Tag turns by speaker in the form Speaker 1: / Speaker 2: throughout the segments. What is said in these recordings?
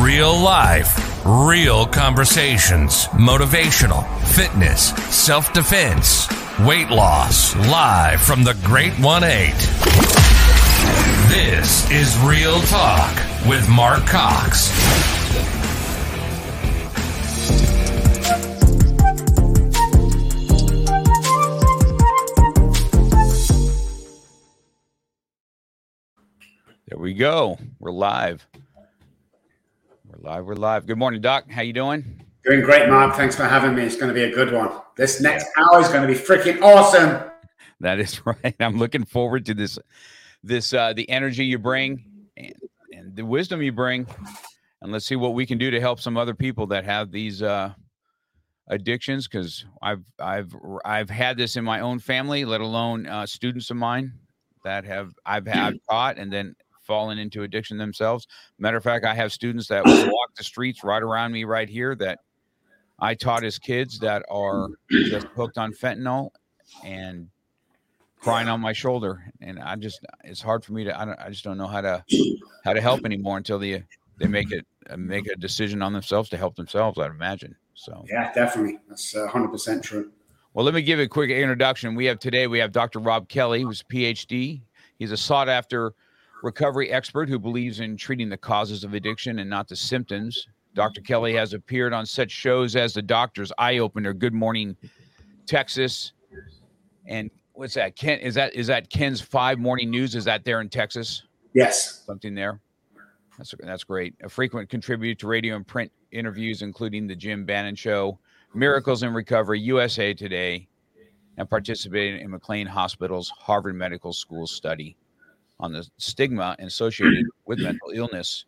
Speaker 1: real life, real conversations, motivational, fitness, self defense, weight loss, live from the Great 1 8. This is Real Talk with Mark Cox.
Speaker 2: There we go. We're live. We're live. We're live. Good morning, Doc. How you doing?
Speaker 3: Doing great, Mark. Thanks for having me. It's going to be a good one. This next hour is going to be freaking awesome.
Speaker 2: That is right. I'm looking forward to this. This uh, the energy you bring and, and the wisdom you bring, and let's see what we can do to help some other people that have these uh, addictions. Because I've I've I've had this in my own family, let alone uh, students of mine that have I've had taught and then fallen into addiction themselves. Matter of fact, I have students that walk the streets right around me right here that I taught as kids that are just hooked on fentanyl and crying on my shoulder. And I just, it's hard for me to, I, don't, I just don't know how to, how to help anymore until they, they make it, make a decision on themselves to help themselves, I'd imagine. So,
Speaker 3: yeah, definitely. That's uh, 100% true.
Speaker 2: Well, let me give a quick introduction. We have today, we have Dr. Robb Kelly, who's a PhD. He's a sought after recovery expert who believes in treating the causes of addiction and not the symptoms. Dr. Kelly has appeared on such shows as The Doctor's Eye Opener, Good Morning Texas, and what's that? Ken is that is that Ken's Five Morning News? Is that there in Texas?
Speaker 3: Yes,
Speaker 2: something there. That's that's great. A frequent contributor to radio and print interviews, including the Jim Bohannon Show, Miracles in Recovery, USA Today, and participating in McLean Hospital's Harvard Medical School study on the stigma associated with mental illness.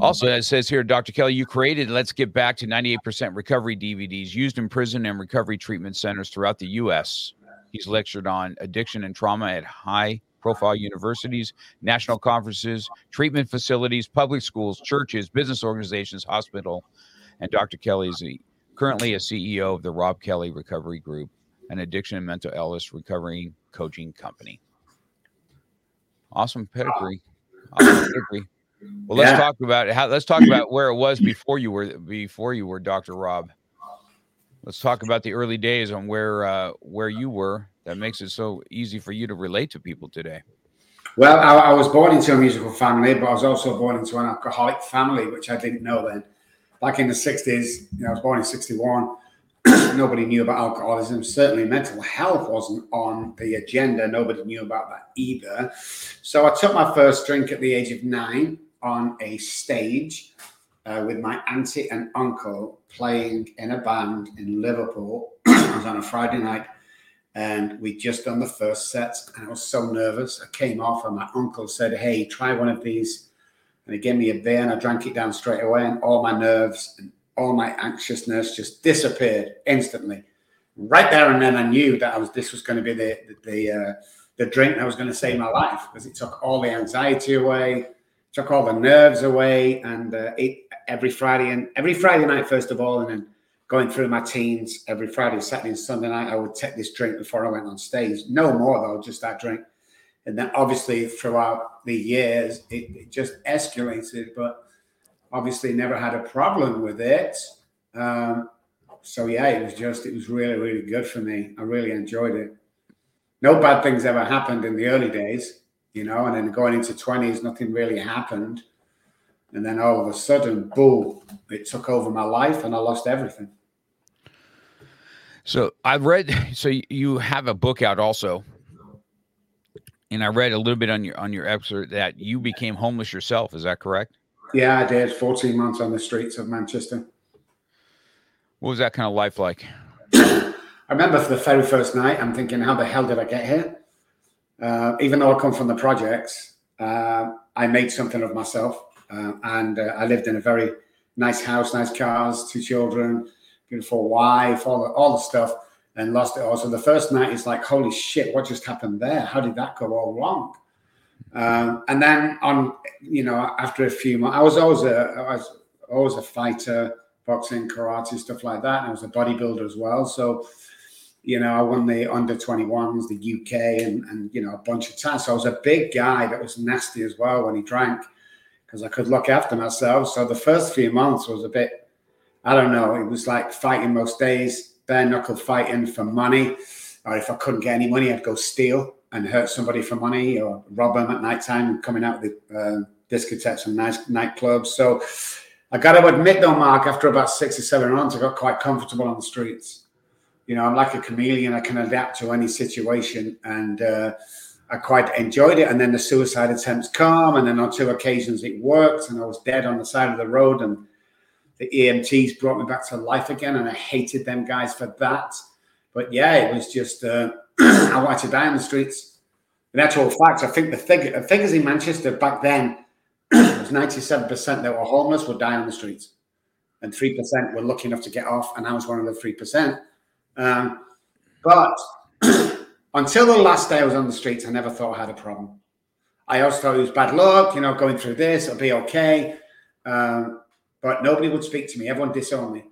Speaker 2: Also, it says here, Dr. Kelly, you created Let's Get Back to 98% Recovery DVDs used in prison and recovery treatment centers throughout the U.S. He's lectured on addiction and trauma at high profile universities, national conferences, treatment facilities, public schools, churches, business organizations, hospital. And Dr. Kelly is currently a CEO of the Robb Kelly Recovery Group, an addiction and mental illness recovery coaching company. Awesome pedigree. Awesome pedigree. Well, let's yeah. talk about how. Let's talk about where it was before you were before you were Dr. Robb. Let's talk about the early days on where uh, where you were. That makes it so easy for you to relate to people today.
Speaker 3: Well, I, I was born into a musical family, but I was also born into an alcoholic family, which I didn't know then. Back in the '60s, you know, I was born in '61 nobody knew about alcoholism. Certainly, mental health wasn't on the agenda. Nobody knew about that either. So I took my first drink at the age of nine on a stage uh, with my auntie and uncle playing in a band in Liverpool. it was on a Friday night. And we'd just done the first set, and I was so nervous. I came off, and my uncle said, "Hey, try one of these." And he gave me a beer, and I drank it down straight away, and all my nerves and all my anxiousness just disappeared instantly. Right there and then, I knew that I was this was going to be the the uh, the drink that was going to save my life because it took all the anxiety away, took all the nerves away, and uh, it, every Friday and every Friday night, first of all, and then going through my teens every Friday, Saturday, and Sunday night, I would take this drink before I went on stage. No more though, just that drink. And then obviously throughout the years, it, it just escalated, but obviously never had a problem with it. Um, so yeah, it was just it was really really good for me. I really enjoyed it. No bad things ever happened in the early days, you know, and then going into twenties, nothing really happened, and then all of a sudden, boom, it took over my life, and I lost everything.
Speaker 2: So I've read. So you have a book out also, and I read a little bit on your on your excerpt that you became homeless yourself. Is that correct?
Speaker 3: Yeah, I did. 14 months on the streets of Manchester.
Speaker 2: What was that kind of life like?
Speaker 3: I remember for the very first night, I'm thinking, how the hell did I get here? Uh, even though I come from the projects, uh, I made something of myself. uh, and uh, I lived in a very nice house, nice cars, two children, beautiful wife, all the, all the stuff, and lost it all. So the first night is like, holy shit, what just happened there? How did that go all wrong? Um, and then on, you know, after a few months, I was always a, I was always a fighter, boxing, karate, stuff like that. And I was a bodybuilder as well. So, you know, I won the under 21s, the UK, and, and, you know, a bunch of times. So I was a big guy that was nasty as well when he drank because I could look after myself. So the first few months was a bit, I don't know, it was like fighting most days, bare knuckle fighting for money. Or if I couldn't get any money, I'd go steal and hurt somebody for money or rob them at night time coming out the uh, discotheques and nice nightclubs. So I got to admit, though, Mark, after about six or seven months, I got quite comfortable on the streets. You know, I'm like a chameleon. I can adapt to any situation, and uh, I quite enjoyed it. And then the suicide attempts come, and then on two occasions it worked, and I was dead on the side of the road, and the EMTs brought me back to life again, and I hated them guys for that. But yeah, it was just uh, I wanted to die on the streets. In actual fact, I think the figure, figures in Manchester back then was 97% that were homeless would die on the streets, and 3% were lucky enough to get off, and I was one of the 3%. Um, but until the last day I was on the streets, I never thought I had a problem. I always thought it was bad luck, you know, going through this, it'll be okay. Um, but nobody would speak to me. Everyone disowned me.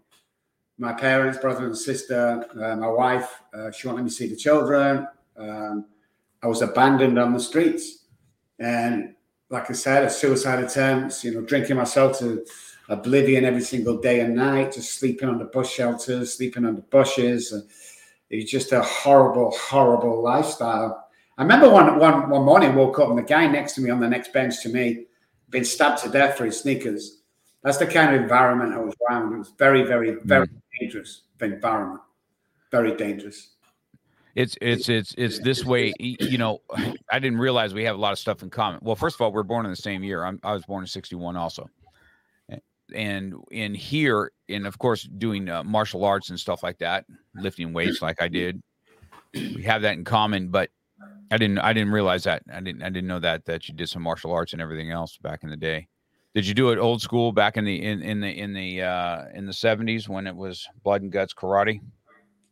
Speaker 3: My parents, brother and sister, uh, my wife, uh, she won't let me see the children. Um, I was abandoned on the streets. And like I said, a suicide attempts, you know, drinking myself to oblivion every single day and night, just sleeping the bus shelters, sleeping the bushes. It was just a horrible, horrible lifestyle. I remember one, one, one morning, woke up and the guy next to me on the next bench to me been stabbed to death for his sneakers. That's the kind of environment I was around. It was very, very, very mm. dangerous environment. Very dangerous.
Speaker 2: It's it's it's it's this way. You know, I didn't realize we have a lot of stuff in common. Well, first of all, we're born in the same year. I'm, i was born in '61 also, and in here, and of course, doing uh, martial arts and stuff like that, lifting weights like I did. We have that in common, but I didn't I didn't realize that. I didn't I didn't know that that you did some martial arts and everything else back in the day. Did you do it old school back in the in, in the in the uh in the 70s when it was blood and guts karate?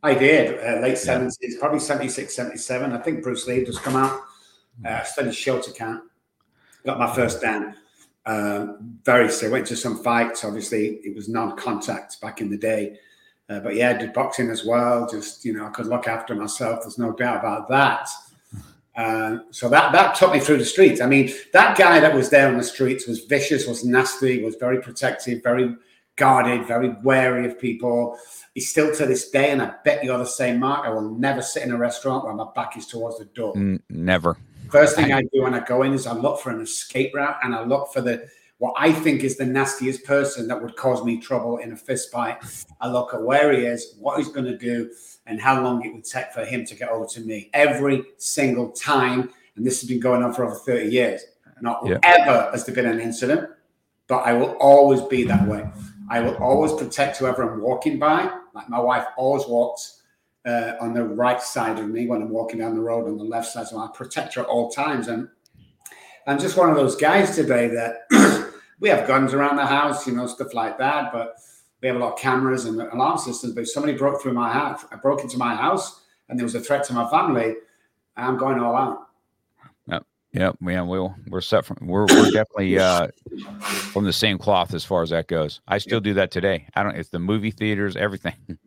Speaker 3: I did, uh, late yeah. 70s, probably 76, 77. I think Bruce Lee just come out. Uh, I studied Shotokan, got my first dan. Uh, very so went to some fights. Obviously, it was non-contact back in the day, uh, but yeah, I did boxing as well. Just you know, I could look after myself. There's no doubt about that. Uh, so that that took me through the streets. I mean, that guy that was there on the streets was vicious, was nasty, was very protective, very guarded, very wary of people. He's still to this day, and I bet you're the same, Mark. I will never sit in a restaurant where my back is towards the door.
Speaker 2: Mm, never.
Speaker 3: First thing I do when I go in is I look for an escape route and I look for the what I think is the nastiest person that would cause me trouble in a fist fight. I look at where he is, what he's going to do, and how long it would take for him to get over to me every single time. And this has been going on for over 30 years. Not yeah. ever has there been an incident, but I will always be that way. I will always protect whoever I'm walking by. Like my wife always walks uh, on the right side of me when I'm walking down the road on the left side. So I protect her at all times. And I'm just one of those guys today that we have guns around the house, you know, stuff like that. But we have a lot of cameras and alarm systems. But if somebody broke through my house, I broke into my house and there was a threat to my family, I'm going all out.
Speaker 2: Yep, yep, man, we'll we're set from we're, we're definitely uh, from the same cloth as far as that goes. I still do that today. I don't. It's the movie theaters, everything.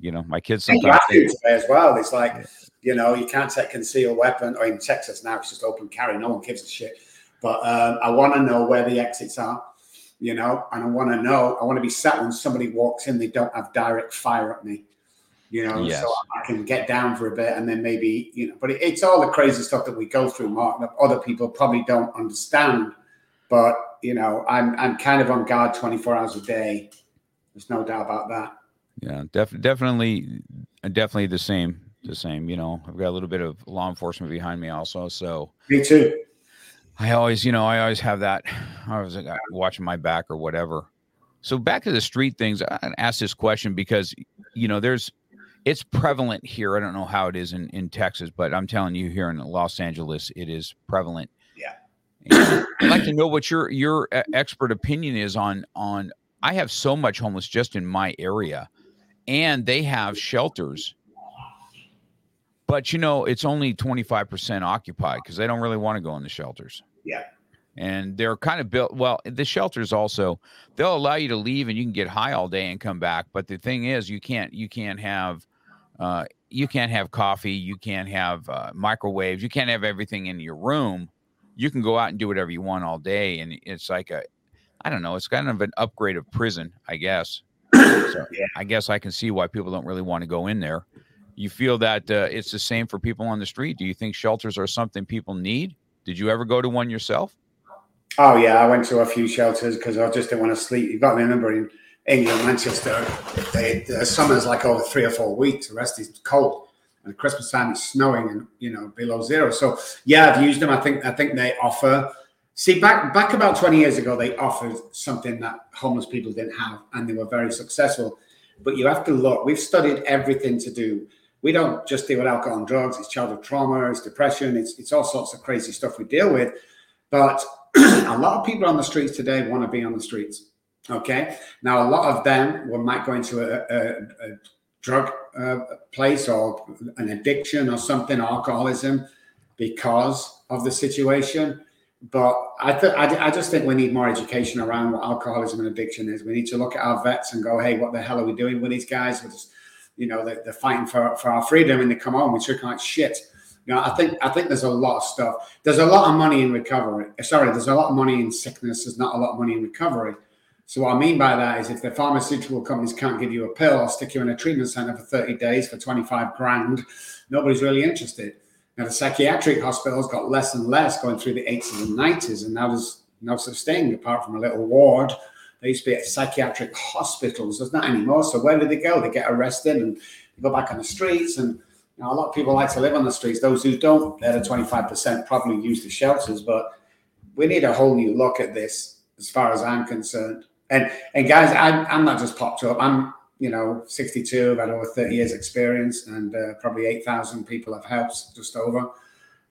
Speaker 2: you know, my kids sometimes
Speaker 3: they, as well. It's like you know you can't take concealed weapon, or in Texas now it's just open carry. No one gives a shit. But um, I want to know where the exits are. You know, and I want to know. I want to be sat when somebody walks in. They don't have direct fire at me you know, yes. so I can get down for a bit and then maybe, you know, but it, it's all the crazy stuff that we go through, Mark, that other people probably don't understand. But, you know, I'm, I'm kind of on guard 24 hours a day. There's no doubt about that.
Speaker 2: Yeah, def- definitely, definitely the same, the same, you know, I've got a little bit of law enforcement behind me also. So
Speaker 3: me too.
Speaker 2: I always, you know, I always have that. I was uh, watching my back or whatever. So back to the street things, I asked this question because, you know, there's, it's prevalent here. I don't know how it is in, in Texas, but I'm telling you, here in Los Angeles, it is prevalent.
Speaker 3: Yeah.
Speaker 2: I'd like to know what your your uh, expert opinion is on on. I have so much homeless just in my area, and they have shelters. But you know, it's only twenty five percent occupied because they don't really want to go in the shelters.
Speaker 3: Yeah.
Speaker 2: And they're kind of built well the shelters also they'll allow you to leave and you can get high all day and come back but the thing is you can't you can't have uh, you can't have coffee you can't have uh, microwaves you can't have everything in your room. You can go out and do whatever you want all day and it's like a i don't know it's kind of an upgrade of prison i guess. So yeah. i guess i can see why people don't really want to go in there. You feel that uh, it's the same for people on the street? Do you think shelters are something people need did you ever go to one yourself
Speaker 3: Oh yeah, I went to a few shelters because I just didn't want to sleep. You've got to remember in England, Manchester, they, the summer's like over three or four weeks. The rest is cold, and Christmas time it's snowing and you know below zero. So yeah, I've used them. I think I think they offer. See, back back about twenty years ago, they offered something that homeless people didn't have, and they were very successful. But you have to look. We've studied everything to do. We don't just deal with alcohol and drugs. It's childhood trauma. It's depression. It's it's all sorts of crazy stuff we deal with. But a lot of people on the streets today want to be on the streets. Okay. Now, a lot of them will might go into a, a, a drug uh, place or an addiction or something, alcoholism, because of the situation. But I, th- I, I just think we need more education around what alcoholism and addiction is. We need to look at our vets and go, hey, what the hell are we doing with these guys? We're just, you know, they're, they're fighting for, for our freedom and they come home, we treat like shit. You know, I think I think there's a lot of stuff. There's a lot of money in recovery. Uh, sorry, there's a lot of money in sickness. There's not a lot of money in recovery. So what I mean by that is if the pharmaceutical companies can't give you a pill or stick you in a treatment center for 30 days for 25 grand, nobody's really interested. Now the psychiatric hospitals got less and less going through the 80s and 90s, and now there's no such thing apart from a little ward. They used to be at psychiatric hospitals. There's not anymore. So where do they go? They get arrested and go back on the streets and now, a lot of people like to live on the streets. Those who don't, they're the 25% probably use the shelters. But we need a whole new look at this, as far as I'm concerned. And and guys, I'm, I'm not just popped up. I'm you know 62. I've had over 30 years experience, and uh, probably 8,000 people I've helped, just over.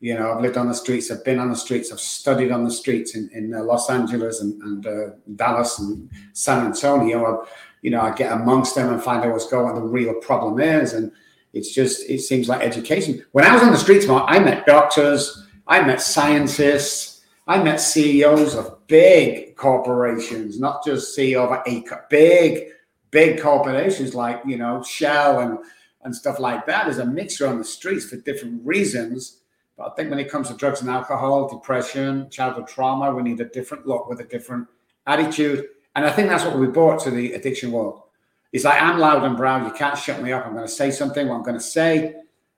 Speaker 3: You know, I've lived on the streets. I've been on the streets. I've studied on the streets in, in uh, Los Angeles and, and uh, Dallas and San Antonio. I, you know, I get amongst them and find out what's going on, the real problem is, and it's just, it seems like education. When I was on the streets, Mark, I met doctors, I met scientists, I met CEOs of big corporations, not just CEO of a big, big corporations like, you know, Shell and, and stuff like that. There's a mixture on the streets for different reasons. But I think when it comes to drugs and alcohol, depression, childhood trauma, we need a different look with a different attitude. And I think that's what we brought to the addiction world. It's like I'm loud and proud. You can't shut me up. I'm going to say something. What I'm going to say.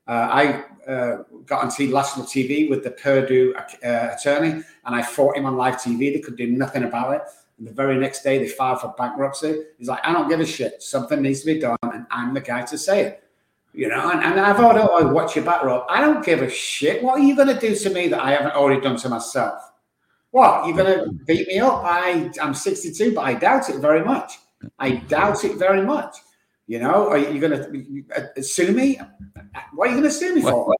Speaker 3: Uh, I uh, got on TV, national TV with the Purdue uh, attorney, and I fought him on live TV. They could do nothing about it. And the very next day, they filed for bankruptcy. He's like, I don't give a shit. Something needs to be done, and I'm the guy to say it. You know, and, and I've already oh, watch your back row. I don't give a shit. What are you going to do to me that I haven't already done to myself? What you're going to beat me up? I I'm 62, but I doubt it very much. I doubt it very much. You know, are you going to uh, sue me? What are you going to sue me for?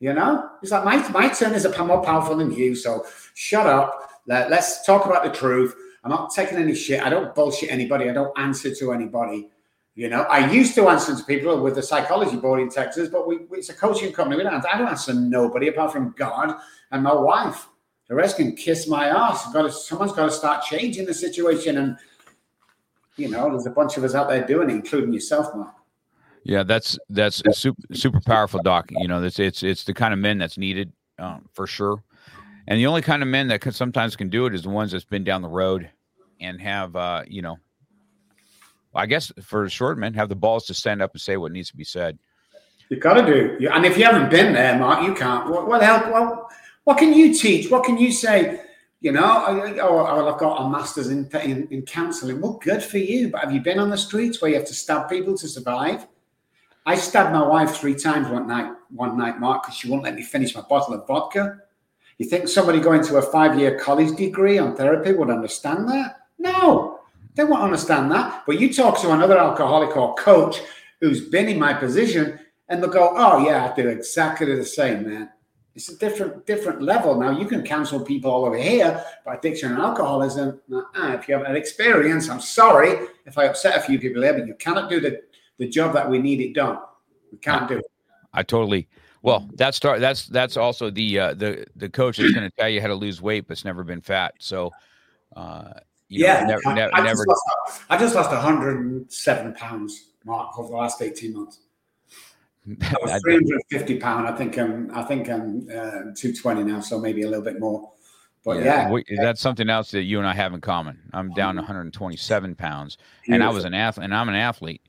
Speaker 3: You know, it's like my, my turn is a more powerful than you. So shut up. Let, let's talk about the truth. I'm not taking any shit. I don't bullshit anybody. I don't answer to anybody. You know, I used to answer to people with the psychology board in Texas, but we, it's a coaching company. We don't, I don't answer nobody apart from God and my wife. The rest can kiss my ass. Got to, someone's got to start changing the situation. And you know, there's a bunch of us out there doing it, including yourself, Mark.
Speaker 2: Yeah, that's that's super super powerful, Doc. You know, it's it's it's the kind of men that's needed um, for sure, and the only kind of men that can, sometimes can do it is the ones that's been down the road and have uh, you know, I guess for short men have the balls to stand up and say what needs to be said.
Speaker 3: You've got to do, and if you haven't been there, Mark, you can't. What, what help? What, what can you teach? What can you say? You know, oh, I've got a master's in, in, in counseling. Well, good for you. But have you been on the streets where you have to stab people to survive? I stabbed my wife three times one night, one night, Mark, because she wouldn't let me finish my bottle of vodka. You think somebody going to a five-year college degree on therapy would understand that? No, they won't understand that. But you talk to another alcoholic or coach who's been in my position, and they'll go, "Oh yeah, I do exactly the same, man. It's a different different level. Now you can counsel people all over here, but addiction and alcoholism. Uh, if you have an experience, I'm sorry if I upset a few people here, but you cannot do the the job that we need it done. We can't do it.
Speaker 2: I totally. Well, that's start. That's that's also the uh, the the coach is going to tell you how to lose weight, but's never been fat. So, uh,
Speaker 3: yeah, know, never, I, never, I, just never... Lost, I just lost 107 pounds, Mark, over the last 18 months. I was 350 pound. I think I'm. I think I'm uh, 220 now, so maybe a little bit more. But yeah, yeah.
Speaker 2: We, that's something else that you and I have in common. I'm down 127 pounds, Beautiful. and I was an athlete, and I'm an athlete,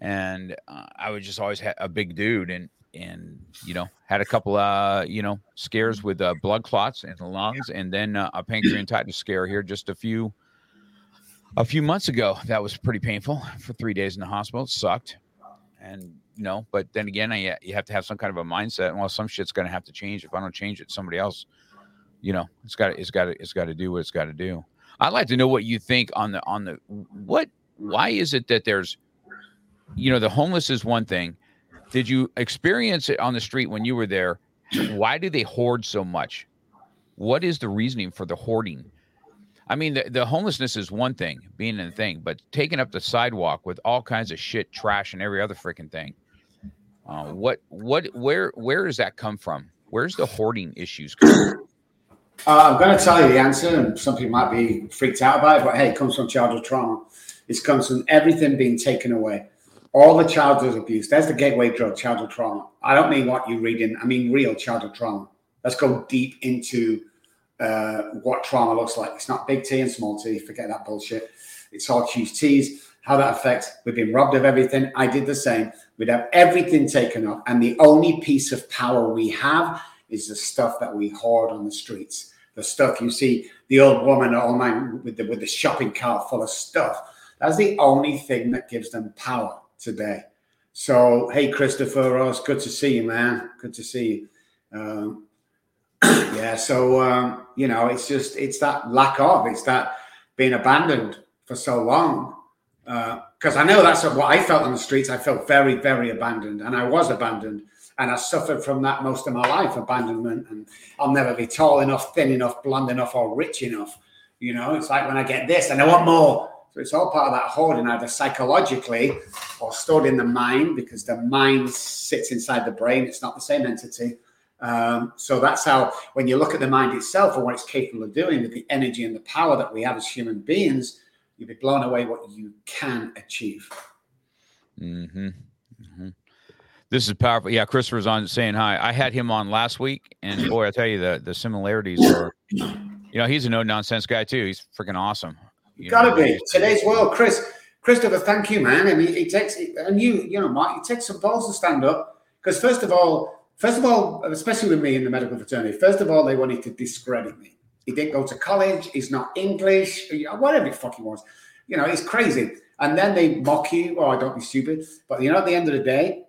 Speaker 2: and uh, I was just always a big dude, and and you know had a couple uh you know scares with uh, blood clots in the lungs, and then uh, a pancreatitis scare here just a few a few months ago. That was pretty painful for three days in the hospital. It sucked, and you know, but then again, I, you have to have some kind of a mindset. And Well, some shit's going to have to change. If I don't change it, somebody else, you know, it's got it's got it's got to do what it's got to do. I'd like to know what you think on the on the what why is it that there's you know the homeless is one thing did you experience it on the street when you were there why do they hoard so much what is the reasoning for the hoarding I mean, the, the homelessness is one thing, being a thing, but taking up the sidewalk with all kinds of shit, trash, and every other freaking thing. Uh, what, what, where, where does that come from? Where's the hoarding issues come
Speaker 3: uh, I'm going to tell you the answer, and some people might be freaked out about it, but hey, it comes from childhood trauma. It comes from everything being taken away. All the childhood abuse. There's the gateway drug, childhood trauma. I don't mean what you read in, I mean real childhood trauma. Let's go deep into uh, what trauma looks like. It's not big T and small t. Forget that bullshit. It's all huge T's. How that affects. We've been robbed of everything. I did the same. We'd have everything taken off, and the only piece of power we have is the stuff that we hoard on the streets. The stuff you see the old woman online with the with the shopping cart full of stuff. That's the only thing that gives them power today. So, hey, Christopher Ross, good to see you, man. Good to see you. Um, yeah, so um, you know, it's just it's that lack of, it's that being abandoned for so long. Because uh, I know that's what I felt on the streets. I felt very, very abandoned, and I was abandoned, and I suffered from that most of my life, abandonment. And I'll never be tall enough, thin enough, blonde enough, or rich enough. You know, it's like when I get this, and I want more. So it's all part of that hoarding, either psychologically or stored in the mind, because the mind sits inside the brain. It's not the same entity um, so that's how, when you look at the mind itself and what it's capable of doing with the energy and the power that we have as human beings, you'll be blown away what you can achieve.
Speaker 2: Mm-hmm. Mm-hmm. This is powerful. Yeah, Christopher's on saying hi. I had him on last week, and boy, I tell you, the the similarities are. You know, he's a no nonsense guy too. He's freaking awesome.
Speaker 3: You Gotta know, be today's world, Chris. Christopher, thank you, man. I mean, it takes and you, you know, Mark, it takes some balls to stand up because first of all, First of all, especially with me in the medical fraternity, first of all, they wanted to discredit me. He didn't go to college. He's not English. Whatever the fuck he was. You know, it's crazy. And then they mock you. Oh, don't be stupid. But you know, at the end of the day,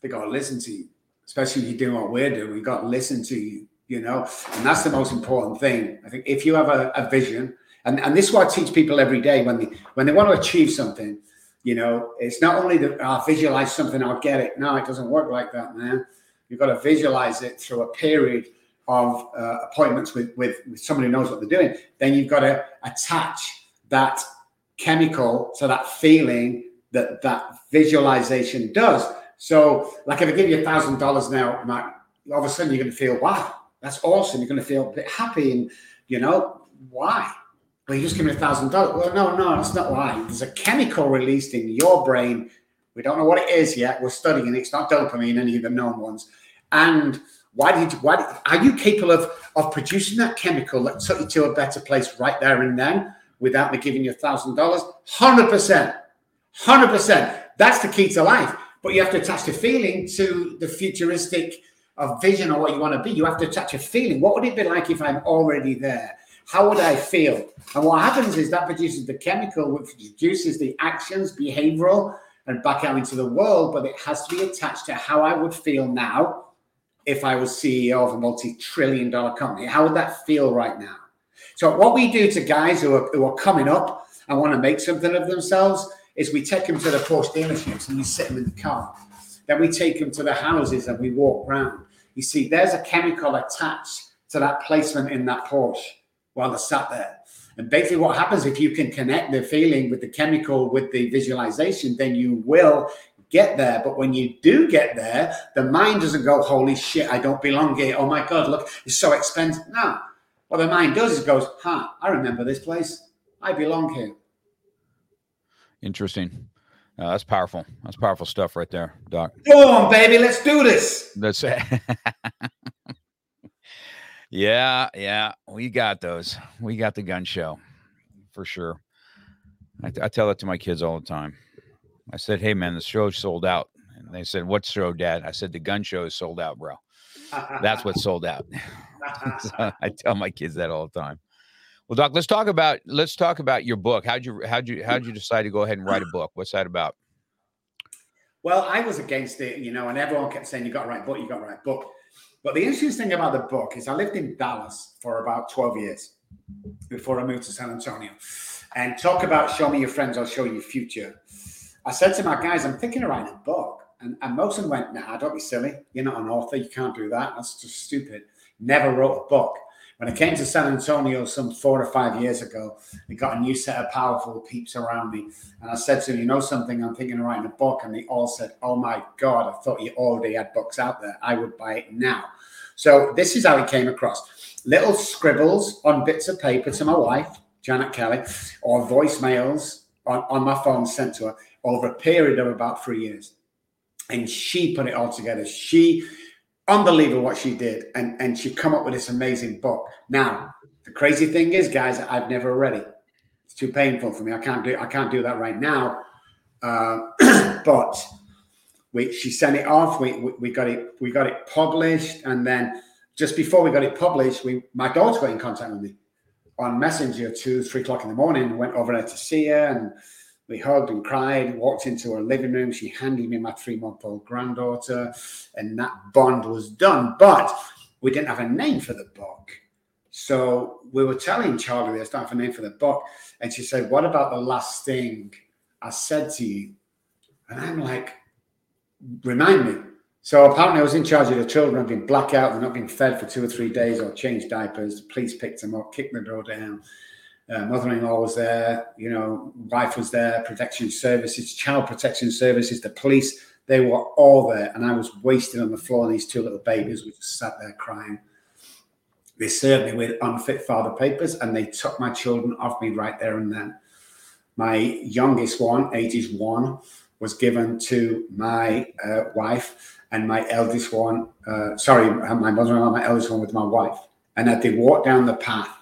Speaker 3: they got to listen to you. Especially if you're doing what we're doing, we got to listen to you. You know, and that's the most important thing. I think if you have a, a vision, and, and this is what I teach people every day when they when they want to achieve something. You know, it's not only that I visualize something, I'll get it. No, it doesn't work like that, man You've got to visualize it through a period of uh, appointments with, with, with somebody who knows what they're doing. Then you've got to attach that chemical to that feeling that that visualization does. So, like if I give you a thousand dollars now, Matt, all of a sudden you're going to feel, wow, that's awesome. You're going to feel a bit happy, and you know why? Well, you just give me a thousand dollars. Well, no, no, that's not why. There's a chemical released in your brain we don't know what it is yet. We're studying it. It's not dopamine, any of the known ones. And why did you, why are you capable of, of producing that chemical that took you to a better place right there and then without me giving you a thousand dollars? 100%. 100%. That's the key to life. But you have to attach the feeling to the futuristic uh, of vision or what you want to be. You have to attach a feeling. What would it be like if I'm already there? How would I feel? And what happens is that produces the chemical, which produces the actions, behavioral, and back out into the world, but it has to be attached to how I would feel now if I was CEO of a multi-trillion dollar company. How would that feel right now? So what we do to guys who are, who are coming up and want to make something of themselves is we take them to the Porsche dealerships and we sit them in the car. Then we take them to the houses and we walk around. You see, there's a chemical attached to that placement in that Porsche while they're sat there. And basically, what happens if you can connect the feeling with the chemical with the visualization, then you will get there. But when you do get there, the mind doesn't go, Holy shit, I don't belong here. Oh my God, look, it's so expensive. No. What the mind does is goes, Huh, I remember this place. I belong here.
Speaker 2: Interesting. Uh, that's powerful. That's powerful stuff right there, Doc.
Speaker 3: Go on, baby. Let's do this.
Speaker 2: That's it. yeah, yeah. We got those. We got the gun show for sure. I, I tell that to my kids all the time. I said, "Hey, man, the show's sold out." And they said, "What show, Dad?" I said, "The gun show is sold out, bro. That's what sold out." so I tell my kids that all the time. Well, Doc, let's talk about let's talk about your book. How'd you how'd you how'd you decide to go ahead and write a book? What's that about?
Speaker 3: Well, I was against it, you know, and everyone kept saying you got to write a book, you got to write a book. But the interesting thing about the book is I lived in Dallas for about 12 years before I moved to San Antonio. And talk about show me your friends, I'll show you your future. I said to my guys, I'm thinking of writing a book. And, and most of them went, nah, don't be silly. You're not an author. You can't do that. That's just stupid. Never wrote a book. When I came to San Antonio some four or five years ago, I got a new set of powerful peeps around me. And I said to them, You know something? I'm thinking of writing a book. And they all said, Oh my God, I thought you already had books out there. I would buy it now. So this is how it came across little scribbles on bits of paper to my wife, Janet Kelly, or voicemails on, on my phone sent to her over a period of about three years. And she put it all together. She unbelievable what she did and and she come up with this amazing book. Now the crazy thing is guys i've never read it. It's too painful for me. I can't do i can't do that right now. Uh, but we she sent it off. We, we, we got it we got it published and then just before we got it published we my daughter got in contact with me on messenger two three o'clock in the morning went over there to see her and we hugged and cried, walked into her living room. She handed me my three month old granddaughter, and that bond was done. But we didn't have a name for the book. So we were telling Charlie there's not a name for the book. And she said, What about the last thing I said to you? And I'm like, Remind me. So apparently I was in charge of the children, I've been blackout, they're not being fed for two or three days or changed diapers. The police picked them up, kicked the door down. Uh, mother-in-law was there, you know, wife was there, protection services, child protection services, the police, they were all there. And I was wasted on the floor, and these two little babies were just sat there crying. They served me with unfit father papers and they took my children off me right there and then. My youngest one, ages one, was given to my uh, wife, and my eldest one, uh, sorry, my mother-in-law, my eldest one with my wife. And as they walked down the path,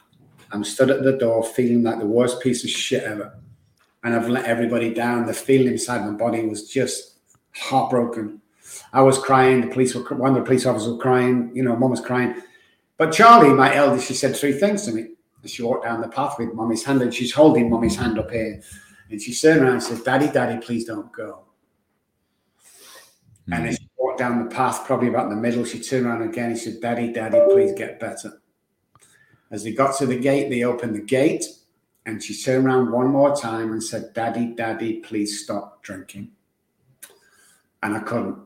Speaker 3: I'm stood at the door feeling like the worst piece of shit ever. And I've let everybody down. The feeling inside my body was just heartbroken. I was crying. The police were, one of the police officers was crying. You know, mom was crying. But Charlie, my eldest, she said three things to me. She walked down the path with mommy's hand and she's holding mommy's hand up here. And she turned around and said, Daddy, Daddy, please don't go. Mm-hmm. And as she walked down the path, probably about in the middle, she turned around again and said, Daddy, Daddy, please get better. As they got to the gate, they opened the gate and she turned around one more time and said, Daddy, Daddy, please stop drinking. And I couldn't.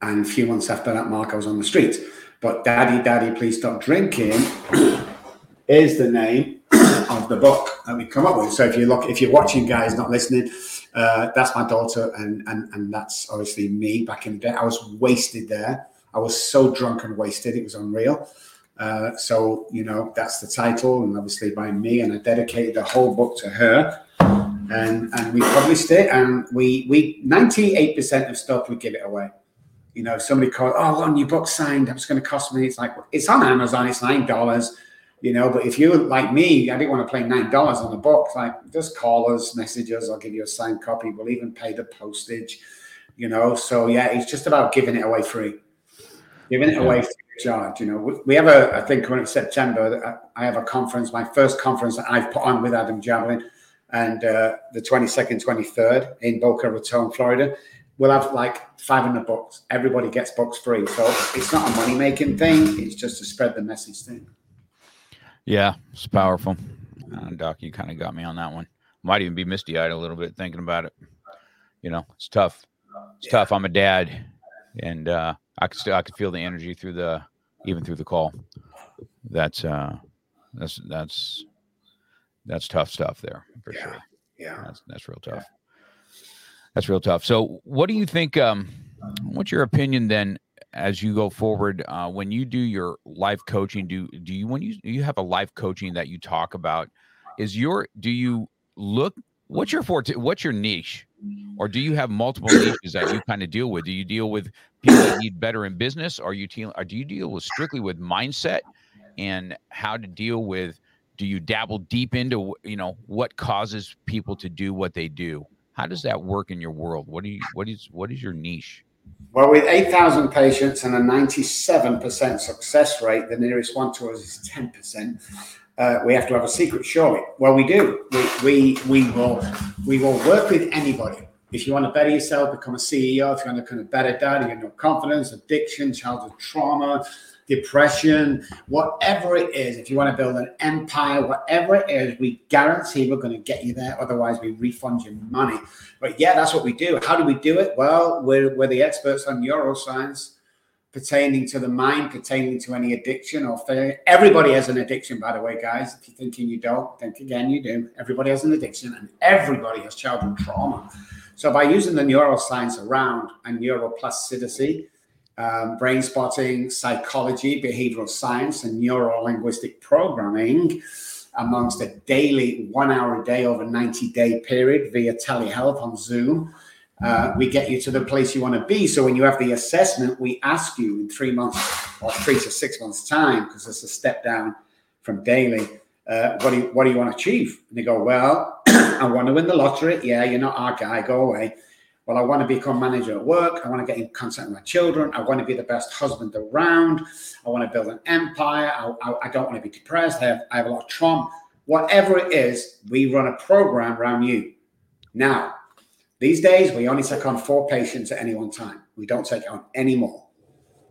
Speaker 3: And a few months after that, Mark, I was on the street. But Daddy, Daddy, please stop drinking is the name of the book that we come up with. So if you look, if you're watching, guys, not listening, uh, that's my daughter, and and and that's obviously me back in the day. I was wasted there. I was so drunk and wasted; it was unreal. Uh, so, you know, that's the title, and obviously by me, and I dedicated the whole book to her. And, and we published it, and we we 98% of stuff we give it away. You know, somebody called, oh, on your book signed, it's going to cost me. It's like, it's on Amazon, it's $9, you know, but if you like me, I didn't want to pay $9 on a book. Like, just call us, message us, I'll give you a signed copy. We'll even pay the postage, you know. So, yeah, it's just about giving it away free, giving it yeah. away free You know, we have a, I think when it's September, I have a conference, my first conference that I've put on with Adam Javelin, and uh, the 22nd, 23rd in Boca Raton, Florida. We'll have like 500 books. Everybody gets books free. So it's not a money making thing, it's just to spread the message thing.
Speaker 2: Yeah, it's powerful. Uh, Doc, you kind of got me on that one. Might even be misty eyed a little bit thinking about it. You know, it's tough. It's yeah. tough. I'm a dad, and uh, I could still I could feel the energy through the even through the call. That's uh, that's that's that's tough stuff there for
Speaker 3: Yeah.
Speaker 2: sure.
Speaker 3: Yeah.
Speaker 2: That's that's real tough. That's real tough. So, what do you think? Um, what's your opinion then as you go forward? Uh, when you do your life coaching, do do you when you you have a life coaching that you talk about? Is your do you look? What's your forte? What's your niche? Or do you have multiple niches that you kind of deal with? Do you deal with people that need better in business? Or you deal? Or do you deal with strictly with mindset and how to deal with? Do you dabble deep into you know what causes people to do what they do? How does that work in your world? What do you what is what is your niche?
Speaker 3: Well, with 8,000 patients and a 97% success rate, the nearest one to us is 10%. Uh, we have to have a secret, surely. Well, we do. We, we, we, will, we will work with anybody. If you want to better yourself, become a CEO, if you want to become a better dad, you no confidence, addiction, childhood trauma, depression, whatever it is, if you want to build an empire, whatever it is, we guarantee we're going to get you there. Otherwise, we refund your money. But yeah, that's what we do. How do we do it? Well, we're, we're the experts on neuroscience pertaining to the mind, pertaining to any addiction or failure. Everybody has an addiction, by the way, guys. If you're thinking you don't, think again, you do. Everybody has an addiction and everybody has childhood trauma. So by using the neuroscience around and neuroplasticity, um, brain spotting, psychology, behavioral science, and neuro linguistic programming, amongst a daily one hour a day over 90 day period via telehealth on Zoom. Uh, we get you to the place you want to be. So when you have the assessment, we ask you in three months or three to six months' time, because it's a step down from daily. Uh, what do you what do you want to achieve? And they go, well, I want to win the lottery. Yeah, you're not our guy. Go away. Well, I want to become manager at work. I want to get in contact with my children. I want to be the best husband around. I want to build an empire. I, I, I don't want to be depressed. I have, I have a lot of trauma. Whatever it is, we run a program around you. Now, these days, we only take on four patients at any one time. We don't take on any more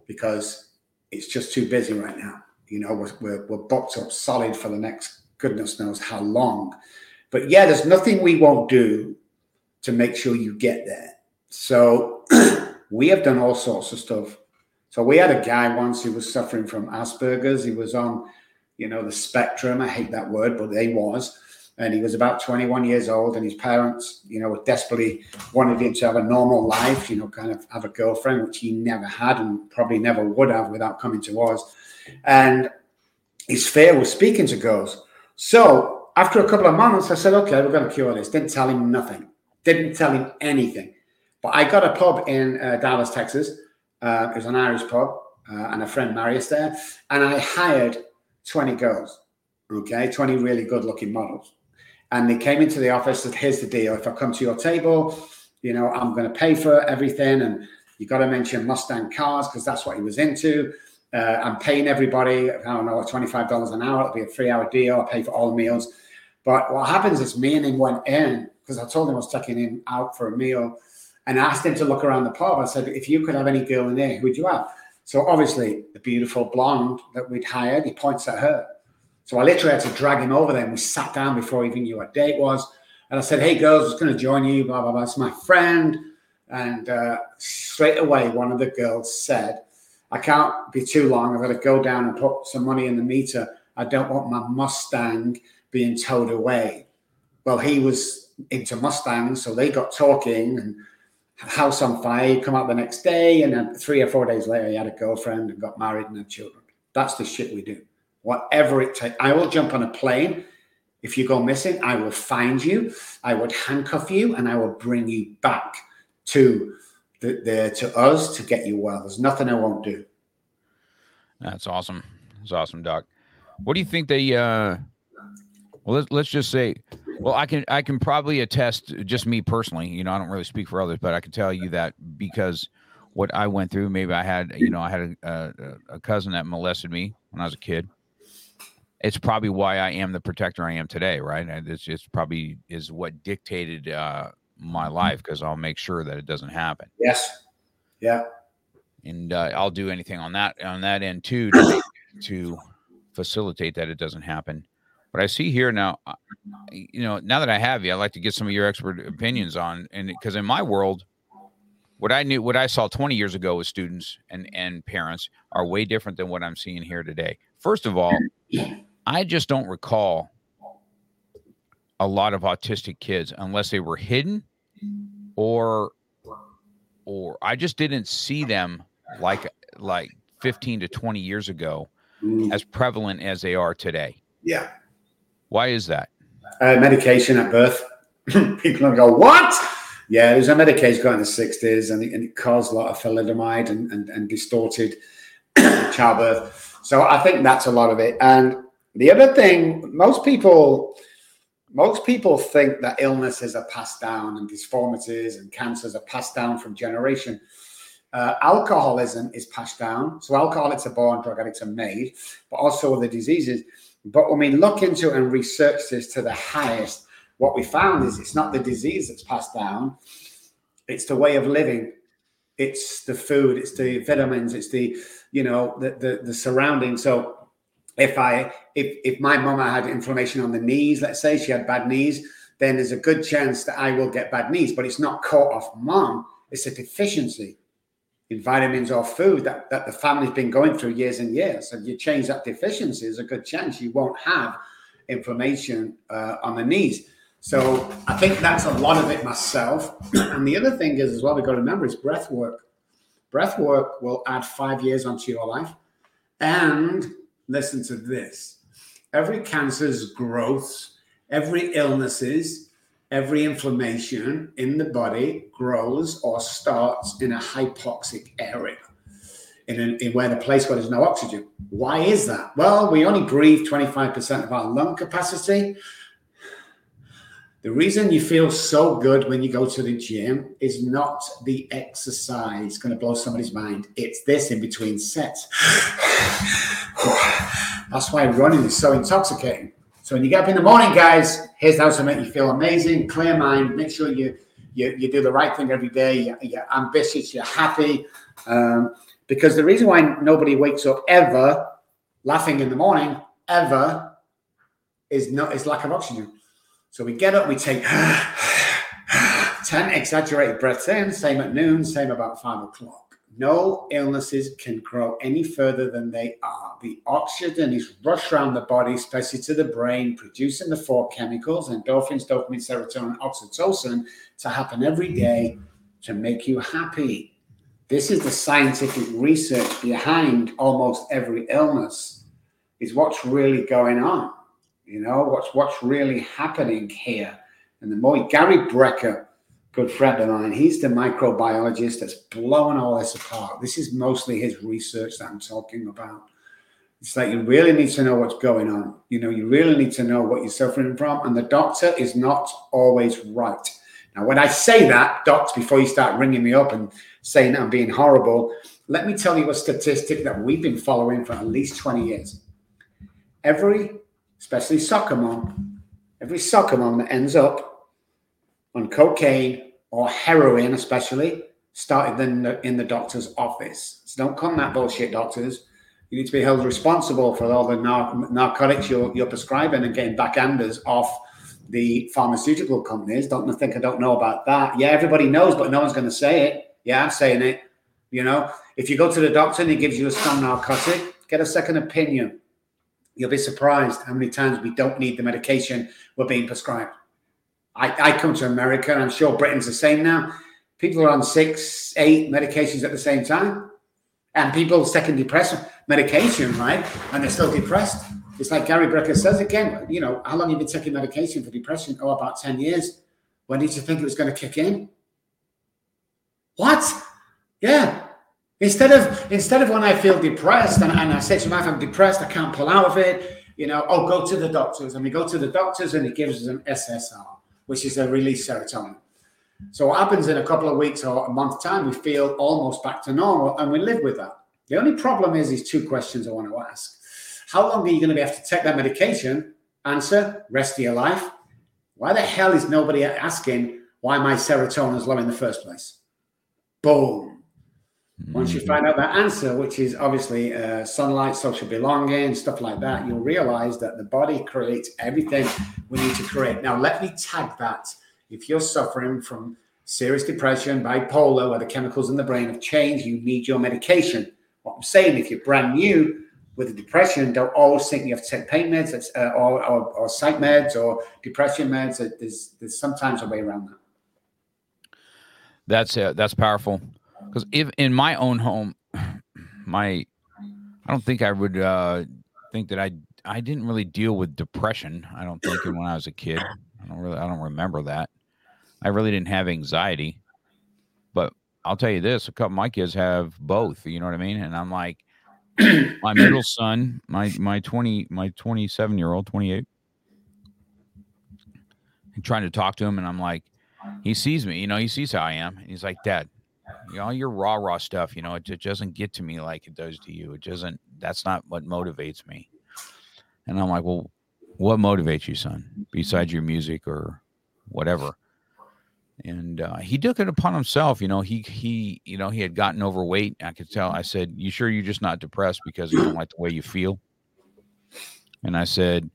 Speaker 3: because it's just too busy right now. You know, we're, we're, we're booked up solid for the next goodness knows how long. But yeah, there's nothing we won't do to make sure you get there. So we have done all sorts of stuff. So we had a guy once who was suffering from Asperger's. He was on, you know, the spectrum. I hate that word, but he was. And he was about 21 years old, and his parents, you know, desperately wanted him to have a normal life, you know, kind of have a girlfriend, which he never had and probably never would have without coming to us. And his fear was speaking to girls. So after a couple of months, I said, okay, we're going to cure this. Didn't tell him nothing. Didn't tell him anything. But I got a pub in uh, Dallas, Texas. Uh, it was an Irish pub, uh, and a friend Marius there. And I hired 20 girls, okay, 20 really good looking models. And they came into the office and said, here's the deal. If I come to your table, you know, I'm going to pay for everything. And you got to mention Mustang cars because that's what he was into. Uh, I'm paying everybody, I don't know, $25 an hour. It'll be a three hour deal. I pay for all the meals. But what happens is me and him went in because I told him I was taking him out for a meal and asked him to look around the pub. I said, if you could have any girl in there, who would you have? So obviously, the beautiful blonde that we'd hired, he points at her. So I literally had to drag him over there and we sat down before he even knew what day it was. And I said, hey, girls, I was going to join you, blah, blah, blah. It's my friend. And uh, straight away, one of the girls said, I can't be too long. I've got to go down and put some money in the meter. I don't want my Mustang being towed away. Well, he was into Mustangs, so they got talking and house on fire. He'd come out the next day, and then three or four days later, he had a girlfriend and got married and had children. That's the shit we do. Whatever it takes. I will jump on a plane. If you go missing, I will find you. I would handcuff you, and I will bring you back to the, the to us to get you well. There's nothing I won't do.
Speaker 2: That's awesome. That's awesome, Doc. What do you think they? uh Well, let's let's just say. Well, I can I can probably attest, just me personally. You know, I don't really speak for others, but I can tell you that because what I went through. Maybe I had, you know, I had a, a, a cousin that molested me when I was a kid. It's probably why I am the protector I am today, right? And it's just probably is what dictated uh, my life because I'll make sure that it doesn't happen.
Speaker 3: Yes. Yeah.
Speaker 2: and uh, I'll do anything on that on that end too to, to facilitate that it doesn't happen. But I see here now, uh, you know, now that I have you, I'd like to get some of your expert opinions on, and because in my world, what I knew, what I saw 20 years ago with students and and parents are way different than what I'm seeing here today. First of all, I just don't recall a lot of autistic kids unless they were hidden or or I just didn't see them like like 15 to 20 years ago
Speaker 3: Mm.
Speaker 2: as prevalent as they are today.
Speaker 3: Yeah.
Speaker 2: Why is that?
Speaker 3: Uh, medication at birth. People don't go, what? Yeah, there's a medication got in the 60s and it, and it caused a lot of thalidomide and, and, and distorted childbirth. So I think that's a lot of it. And the other thing, most people most people think that illnesses are passed down and deformities and cancers are passed down from generation. Uh, alcoholism is passed down. So alcoholics are born, drug addicts are made, but also the diseases. But when we look into and research this to the highest, what we found is it's not the disease that's passed down, it's the way of living. It's the food, it's the vitamins, it's the, you know, the the, the surrounding. So if I if if my mama had inflammation on the knees, let's say she had bad knees, then there's a good chance that I will get bad knees, but it's not caught off mom, it's a deficiency in vitamins or food that, that the family's been going through years and years. And you change that deficiency, there's a good chance you won't have inflammation uh, on the knees. So I think that's a lot of it myself. and the other thing is as well, we've got to remember is breath work. Breath work will add five years onto your life. And listen to this. Every cancer's growth, every illnesses, every inflammation in the body grows or starts in a hypoxic area, in, a, in where the place where there's no oxygen. Why is that? Well, we only breathe 25% of our lung capacity. The reason you feel so good when you go to the gym is not the exercise going to blow somebody's mind. It's this in between sets. That's why running is so intoxicating. So when you get up in the morning, guys, here's how to make you feel amazing, clear mind. Make sure you you, you do the right thing every day. You're, you're ambitious. You're happy. Um, because the reason why nobody wakes up ever laughing in the morning ever is not is lack of oxygen. So we get up, we take 10 exaggerated breaths in, same at noon, same about five o'clock. No illnesses can grow any further than they are. The oxygen is rushed around the body, especially to the brain, producing the four chemicals endorphins, dopamine, serotonin, oxytocin to happen every day to make you happy. This is the scientific research behind almost every illness, is what's really going on. You know, what's what's really happening here. And the more Gary Brecka, good friend of mine. He's the microbiologist that's blowing all this apart. This is mostly his research that I'm talking about. It's like you really need to know what's going on. You know, you really need to know what you're suffering from, and the doctor is not always right. Now, when I say that, docs, before you start ringing me up and saying I'm being horrible, let me tell you a statistic that we've been following for at least 20 years. Every, especially soccer mom, every soccer mom that ends up on cocaine or heroin, especially, started in the, in the doctor's office. So don't come that bullshit, doctors. You need to be held responsible for all the nar- narcotics you're, you're prescribing and getting backhanders off the pharmaceutical companies. Don't think I don't know about that. Yeah, everybody knows, but no one's going to say it. Yeah, I'm saying it. You know, if you go to the doctor and he gives you a strong narcotic, get a second opinion. You'll be surprised how many times we don't need the medication we're being prescribed. I, I come to America, and I'm sure Britain's the same now. People are on six, eight medications at the same time, and people taking depression medication, right? And they're still depressed. It's like Gary Brecka says again. You know, how long have you been taking medication for depression? Oh, about ten years. When did you think it was going to kick in? What? Yeah. Instead of instead of when I feel depressed and, and I say to my wife, I'm depressed, I can't pull out of it. You know, oh, go to the doctors, and we go to the doctors, and he gives us an SSR which is a release serotonin. So what happens in a couple of weeks or a month time, we feel almost back to normal and we live with that. The only problem is these two questions I want to ask. How long are you going to be able to take that medication? Answer, rest of your life. Why the hell is nobody asking why my serotonin is low in the first place? Boom. Once you find out that answer, which is obviously uh, sunlight, social belonging, stuff like that, you'll realize that the body creates everything we need to create. Now, let me tag that. If you're suffering from serious depression, bipolar, where the chemicals in the brain have changed, you need your medication. What I'm saying, if you're brand new with a depression, don't always think you have to take pain meds uh, or, or, or psych meds or depression meds. There's, there's sometimes a way around that.
Speaker 2: That's uh, that's powerful because if in my own home, my I don't think I would uh, think that I I didn't really deal with depression. I don't think when I was a kid. I don't really I don't remember that. I really didn't have anxiety. But I'll tell you this, a couple of my kids have both, you know what I mean? And I'm like my middle son, my my 20 my 27 year old, 28. I'm trying to talk to him and I'm like he sees me, you know, he sees how I am. And he's like, Dad, you know, your raw, raw stuff, you know, it, it doesn't get to me like it does to you. It doesn't, that's not what motivates me. And I'm like, well, what motivates you, son, besides your music or whatever? And uh, he took it upon himself. You know, he he you know he had gotten overweight. I could tell. I said, "You sure you're just not depressed because you don't like the way you feel?" And I said,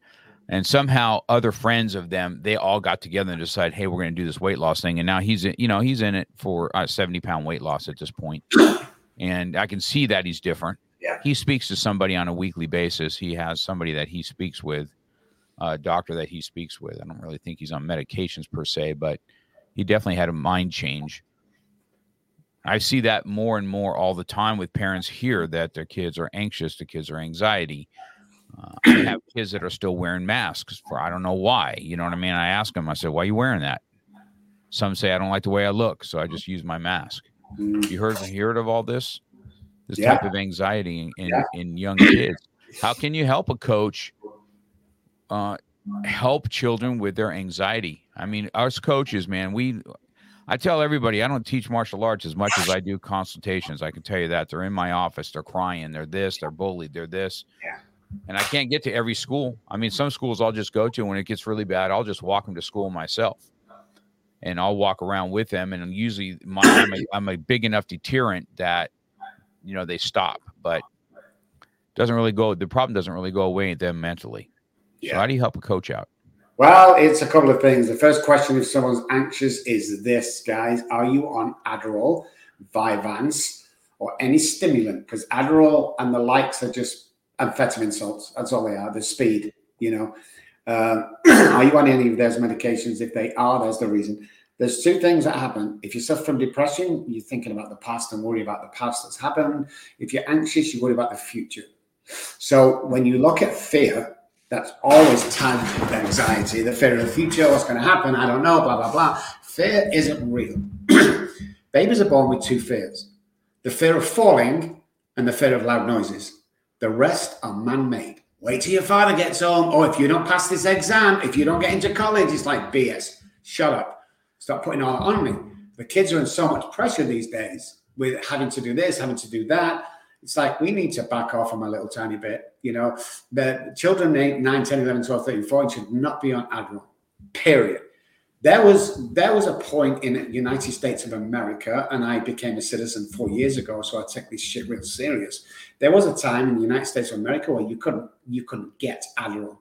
Speaker 2: and somehow other friends of them they all got together and decided hey we're going to do this weight loss thing. And now he's in, you know he's in it for a 70 pound weight loss at this point. And i can see that he's different.
Speaker 3: Yeah.
Speaker 2: he speaks to somebody on a weekly basis. He has somebody that he speaks with a doctor that he speaks with. I don't really think he's on medications per se but he definitely had a mind change. I see that more and more all the time with parents here that their kids are anxious the kids are anxiety uh, I have kids that are still wearing masks for I don't know why. You know what I mean? I ask them, I said, "Why are you wearing that?" Some say I don't like the way I look, so I just use my mask. You heard heard of all this? This yeah. type of anxiety in, in, yeah. in, young kids. How can you help a coach uh, help children with their anxiety? I mean, us coaches, man, we I tell everybody I don't teach martial arts as much as I do consultations. I can tell you that. They're in my office, they're crying, they're this, they're bullied, they're this.
Speaker 3: Yeah
Speaker 2: and I can't get to every school. I mean, some schools I'll just go to when it gets really bad. I'll just walk them to school myself, and I'll walk around with them. And usually, my, I'm, a, I'm a big enough deterrent that you know they stop, but doesn't really go. The problem doesn't really go away them mentally. Yeah. So how do you help a coach out?
Speaker 3: Well, it's a couple of things. The first question, if someone's anxious, is this, guys: Are you on Adderall, Vyvanse, or any stimulant? Because Adderall and the likes are just amphetamine salts. That's all they are. The speed, you know. Um, are you on any of those medications? If they are, there's the reason. There's two things that happen. If you suffer from depression, you're thinking about the past and worry about the past that's happened. If you're anxious, you worry about the future. So when you look at fear, that's always tagged with anxiety. The fear of the future, what's going to happen, I don't know, blah, blah, blah. Fear isn't real. Babies are born with two fears the fear of falling and the fear of loud noises. The rest are man made. Wait till your father gets home. Or if you don't pass this exam, if you don't get into college, it's like BS. Shut up. Stop putting all that on me. The kids are in so much pressure these days with having to do this, having to do that. It's like we need to back off them a little tiny bit. You know, the children 8, 9, 10, 11, 12, 13, 14 should not be on Adderall, period. There was there was a point in the United States of America, and I became a citizen four years ago, so I take this shit real serious. There was a time in the United States of America where you couldn't you couldn't get Adderall.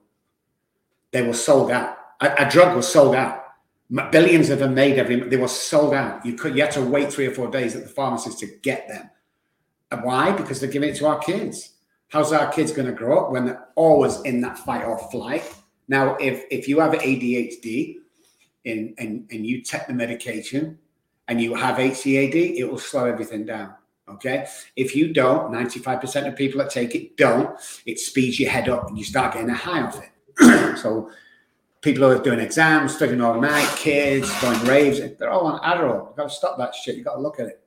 Speaker 3: They were sold out. A, a drug was sold out. Billions of them made every. They were sold out. You could you had to wait three or four days at the pharmacist to get them. And why? Because they're giving it to our kids. How's our kids going to grow up when they're always in that fight or flight? Now, if if you have ADHD in and, and you take the medication and you have HCAD, it will slow everything down. Okay. If you don't, 95% of people that take it don't, it speeds your head up and you start getting a high off it. so people who are doing exams, studying all night, kids going raves, they're all on Adderall. You've got to stop that shit. You've got to look at it.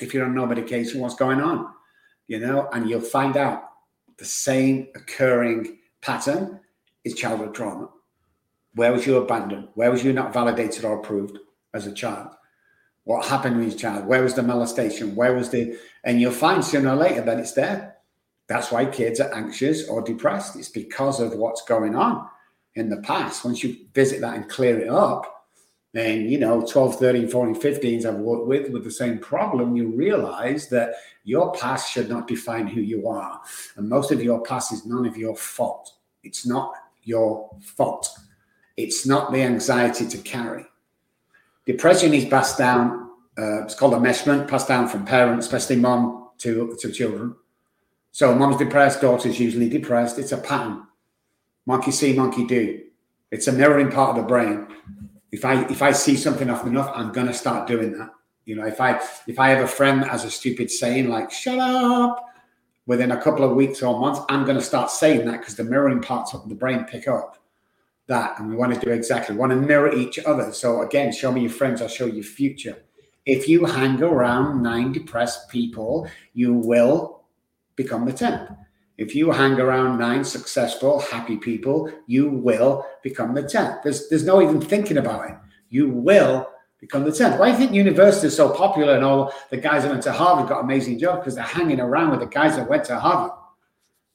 Speaker 3: If you're on no medication, what's going on? You know, and you'll find out the same occurring pattern is childhood trauma. Where was you abandoned? Where was you not validated or approved as a child? What happened with your child? Where was the molestation? Where was the. And you'll find sooner or later that it's there. That's why kids are anxious or depressed. It's because of what's going on in the past. Once you visit that and clear it up, then, you know, 12, 13, 14, 15s I've worked with with the same problem, you realize that your past should not define who you are. And most of your past is none of your fault. It's not your fault. It's not the anxiety to carry. Depression is passed down. Uh, it's called a enmeshment, passed down from parents, especially mom to to children. So mom's depressed, daughter's usually depressed. It's a pattern. Monkey see, monkey do. It's a mirroring part of the brain. If I if I see something often enough, I'm gonna start doing that. You know, if I if I have a friend that has a stupid saying like "shut up," within a couple of weeks or months, I'm going to start saying that because the mirroring parts of the brain pick up that, and we want to do exactly. We want to mirror each other. So again, show me your friends, I'll show you future. If you hang around nine depressed people, you will become the tenth. If you hang around nine successful, happy people, you will become the tenth. There's there's no even thinking about it. You will become the 10th. Why do you think university is so popular and all the guys that went to Harvard got amazing jobs? Because they're hanging around with the guys that went to Harvard.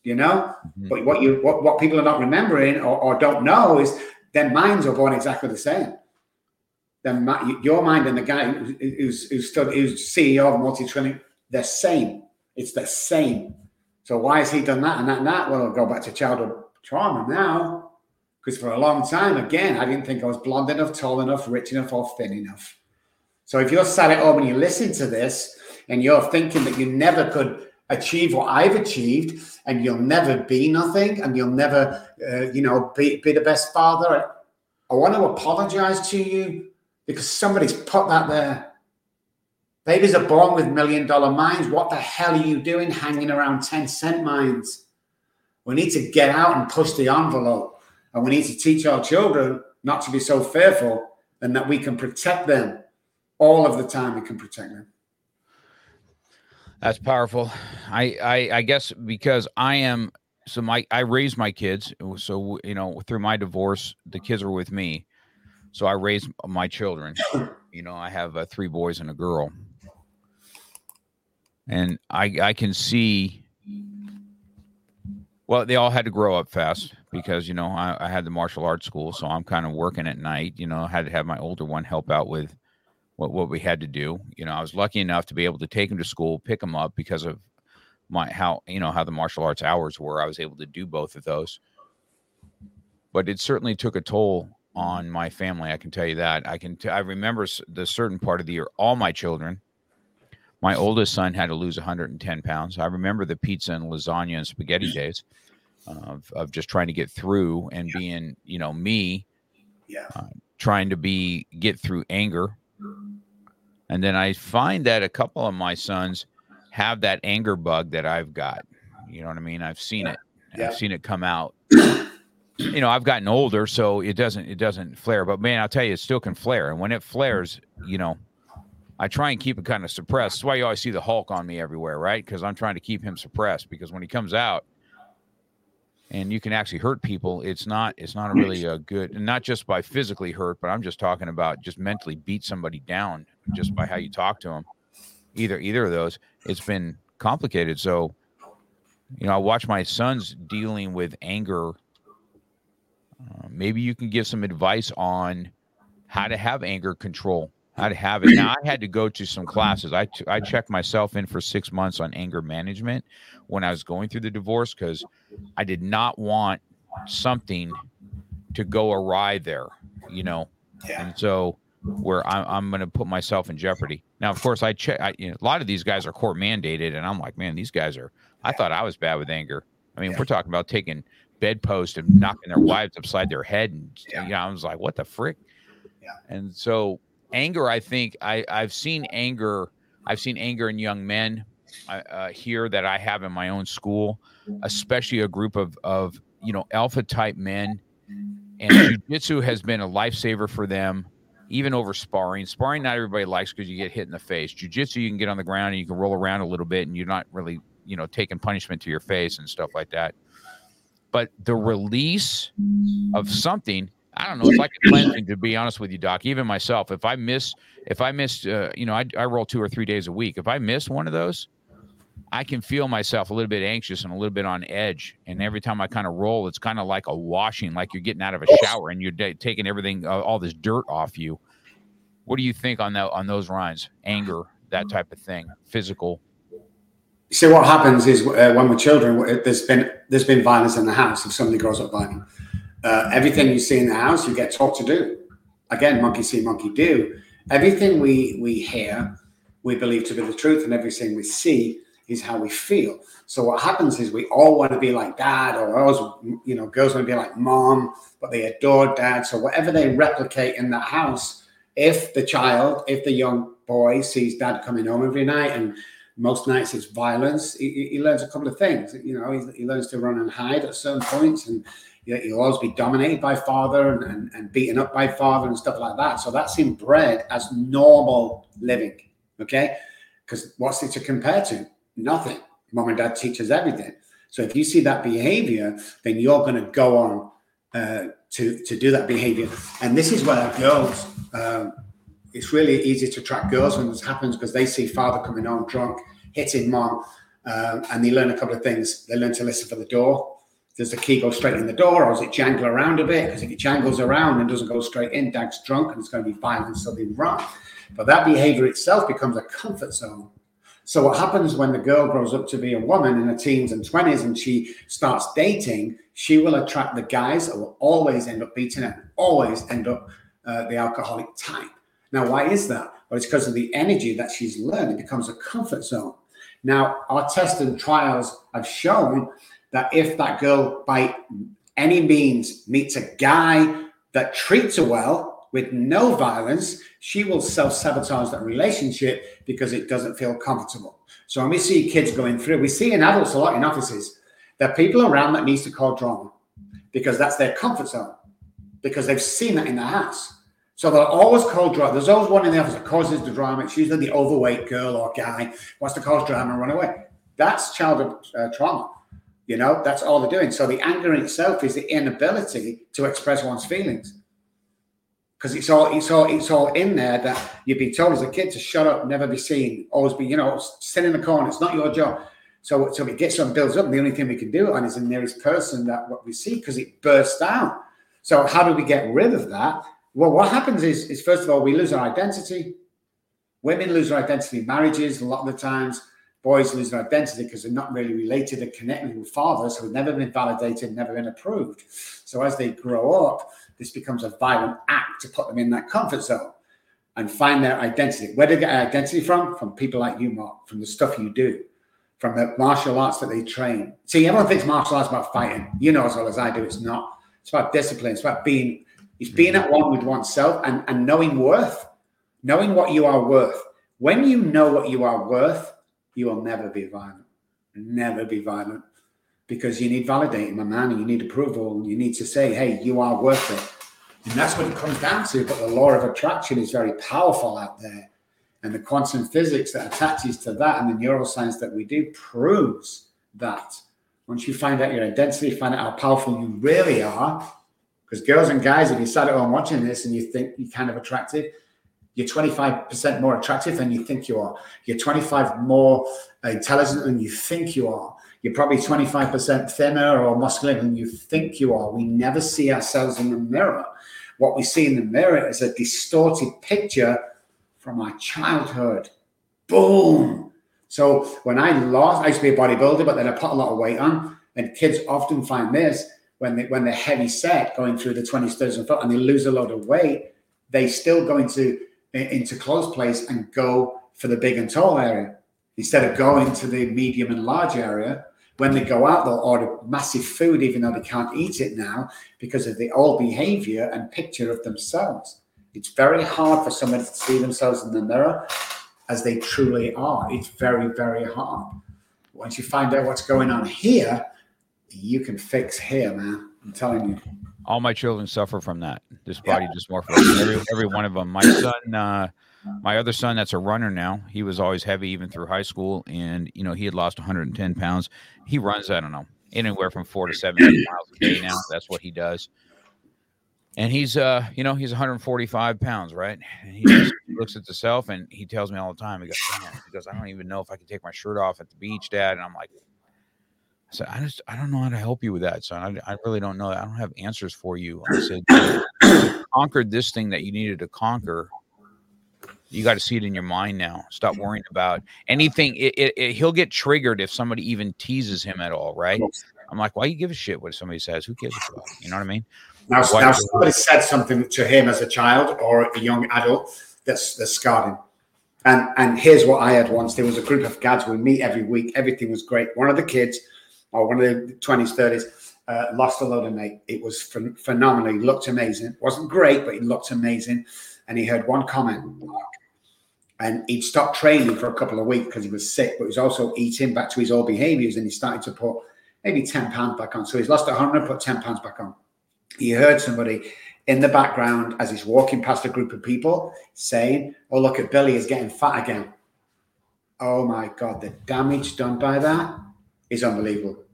Speaker 3: You know? Mm-hmm. But what you what, what people are not remembering or, or don't know is their minds are born exactly the same. Then your mind and the guy who's who's, stood, who's CEO of multi-trillion, they're same. It's the same. So why has he done that and that and that? Well, I'll go back to childhood trauma now. Because for a long time, again, I didn't think I was blonde enough, tall enough, rich enough, or thin enough. So if you're sat at home and you listen to this and you're thinking that you never could achieve what I've achieved and you'll never be nothing and you'll never, uh, you know, be, be the best father, I want to apologize to you because somebody's put that there. Babies are born with million dollar minds. What the hell are you doing hanging around 10 cent minds? We need to get out and push the envelope. And we need to teach our children not to be so fearful and that we can protect them all of the time. We can protect them.
Speaker 2: That's powerful. I, I, I guess because I am so my I raised my kids. So you know, through my divorce, the kids were with me. So I raised my children. You know, I have uh, three boys and a girl, and I I can see. Well, they all had to grow up fast because you know I, I had the martial arts school, so I'm kind of working at night. You know, I had to have my older one help out with what what we had to do. You know, I was lucky enough to be able to take him to school, pick him up because of my how you know how the martial arts hours were. I was able to do both of those, but it certainly took a toll on my family. I can tell you that. I can. T- I remember the certain part of the year. All my children. My oldest son had to lose 110 pounds. I remember the pizza and lasagna and spaghetti days of, of just trying to get through and yeah. being, you know, me,
Speaker 3: yeah, uh,
Speaker 2: trying to be get through anger. And then I find that a couple of my sons have that anger bug that I've got. You know what I mean? I've seen yeah. it. Yeah. I've seen it come out. you know, I've gotten older, so it doesn't it doesn't flare. But man, I'll tell you, it still can flare. And when it flares, you know, I try and keep it kind of suppressed. That's why you always see the Hulk on me everywhere, right? Because I'm trying to keep him suppressed. Because when he comes out, and you can actually hurt people it's not it's not a really a good and not just by physically hurt but i'm just talking about just mentally beat somebody down just by how you talk to them either either of those it's been complicated. So you know i watch my sons dealing with anger. Uh, maybe you can give some advice on how to have anger control to have it. Now I had to go to some classes. I, t- I checked myself in for six months on anger management when I was going through the divorce because I did not want something to go awry there, you know. Yeah. And so where I'm, I'm going to put myself in jeopardy. Now, of course, I check. I, you know, a lot of these guys are court mandated, and I'm like, man, these guys are. I thought I was bad with anger. I mean, yeah. we're talking about taking bedposts and knocking their wives upside their head, and yeah. you know, I was like, what the frick? Yeah. And so anger, I think I, I've seen anger. I've seen anger in young men uh, uh, here that I have in my own school, especially a group of of you know alpha type men. And jujitsu has been a lifesaver for them, even over sparring. Sparring, not everybody likes because you get hit in the face. Jujitsu, you can get on the ground and you can roll around a little bit, and you're not really you know taking punishment to your face and stuff like that. But the release of something I don't know. It's like a cleansing, to be honest with you, Doc. Even myself, if I miss, if I miss, uh, you know, I, I roll two or three days a week. If I miss one of those, I can feel myself a little bit anxious and a little bit on edge. And every time I kind of roll, it's kind of like a washing, like you're getting out of a shower and you're de- taking everything, uh, all this dirt off you. What do you think on that on those lines? Anger, that type of thing, physical.
Speaker 3: See, what happens is uh, when we're children, there's been there's been violence in the house if somebody grows up violent uh, everything you see in the house, you get taught to do. Again, monkey see, monkey do. Everything we we hear, we believe to be the truth, and everything we see is how we feel. So what happens is we all want to be like dad, or always, you know, girls want to be like mom, but they adore dad. So whatever they replicate in that house, if the child, if the young boy sees dad coming home every night and most nights it's violence, he, he learns a couple of things. You know, he, he, learns to run and hide at certain points, and he'll always be dominated by father and, and, and beaten up by father and stuff like that. So that's inbred as normal living. Okay. Because what's it to compare to? Nothing. Mom and dad teaches everything. So if you see that behavior, then you're going to go on uh, to to do that behavior. And this is where girls, um, it's really easy to track girls when this happens because they see father coming home drunk, hitting mom, um, and they learn a couple of things. They learn to listen for the door. Does the key go straight in the door, or does it jangle around a bit? Because if it jangles around and doesn't go straight in, dad's drunk and it's going to be violent, so they run. But that behavior itself becomes a comfort zone so what happens when the girl grows up to be a woman in her teens and 20s and she starts dating, she will attract the guys that will always end up beating her, always end up uh, the alcoholic type. Now, why is that? Well, it's because of the energy that she's learned. It becomes a comfort zone. Now, our tests and trials have shown that if that girl, by any means, meets a guy that treats her well, with no violence, she will self sabotage that relationship because it doesn't feel comfortable. So when we see kids going through, we see in adults a lot in offices, there are people around that needs to call drama because that's their comfort zone because they've seen that in the house. So they'll always call drama. There's always one in the office that causes the drama. It's usually the overweight girl or guy wants to cause drama and run away. That's childhood uh, trauma. You know, that's all they're doing. So the anger in itself is the inability to express one's feelings because it's all it's all it's all in there that you've been told as a kid to shut up, never be seen, always be you know sit in the corner. It's not your job. So so it gets on builds up. And the only thing we can do on is the nearest person that what we see because it bursts out. So how do we get rid of that? Well, what happens is is first of all we lose our identity. Women lose their identity in marriages a lot of the times. Boys lose their identity because they're not really related and connected with fathers who've never been validated, never been approved. So as they grow up, this becomes a violent act to put them in that comfort zone and find their identity. Where do they get identity from? From people like you, Mark, from the stuff you do, from the martial arts that they train. See, everyone thinks martial arts about fighting. You know as well as I do, it's not. It's about discipline. It's about being, it's being at one with oneself and, and knowing worth, knowing what you are worth. When you know what you are worth, you will never be violent. Never be violent because you need validating, my man, and you need approval, and you need to say, hey, you are worth it. And that's what it comes down to. But the law of attraction is very powerful out there. And the quantum physics that attaches to that and the neuroscience that we do proves that. Once you find out your identity, find out how powerful you really are, because girls and guys, if you sat at home watching this and you think you're kind of attractive, you're 25% more attractive than you think you are. You're 25 more intelligent than you think you are. You're probably 25% thinner or muscular than you think you are. We never see ourselves in the mirror. What we see in the mirror is a distorted picture from our childhood. Boom. So when I lost, I used to be a bodybuilder, but then I put a lot of weight on. And kids often find this when they when they're heavy set, going through the 20s, 30s, and and they lose a lot of weight, they still go into into close place and go for the big and tall area instead of going to the medium and large area when they go out, they'll order massive food, even though they can't eat it now because of the old behavior and picture of themselves. It's very hard for somebody to see themselves in the mirror as they truly are. It's very, very hard. Once you find out what's going on here, you can fix here, man. I'm telling you.
Speaker 2: All my children suffer from that. This body yeah. dysmorphia. Every, every one of them. My son, uh, my other son, that's a runner now. He was always heavy even through high school, and you know he had lost 110 pounds. He runs, I don't know, anywhere from four to seven miles a day now. That's what he does. And he's, uh, you know, he's 145 pounds, right? And he just looks at himself and he tells me all the time. He goes, he goes, I don't even know if I can take my shirt off at the beach, Dad. And I'm like, said, I just, I don't know how to help you with that, son. I, I really don't know. I don't have answers for you. I said, conquered this thing that you needed to conquer you got to see it in your mind now. Stop worrying about anything. It, it, it, he'll get triggered if somebody even teases him at all, right? I'm like, why you give a shit what somebody says? Who cares You know what I mean?
Speaker 3: Now, now somebody said something to him as a child or a young adult that's that's scarred him. And and here's what I had once. There was a group of guys we meet every week. Everything was great. One of the kids, or one of the twenties, thirties, uh, lost a load of weight. It was ph- phenomenal. He looked amazing. wasn't great, but he looked amazing. And he heard one comment, and he'd stopped training for a couple of weeks because he was sick, but he was also eating back to his old behaviors, and he started to put maybe ten pounds back on. So he's lost hundred, put ten pounds back on. He heard somebody in the background as he's walking past a group of people saying, Oh, look at Billy is getting fat again. Oh my God, the damage done by that is unbelievable.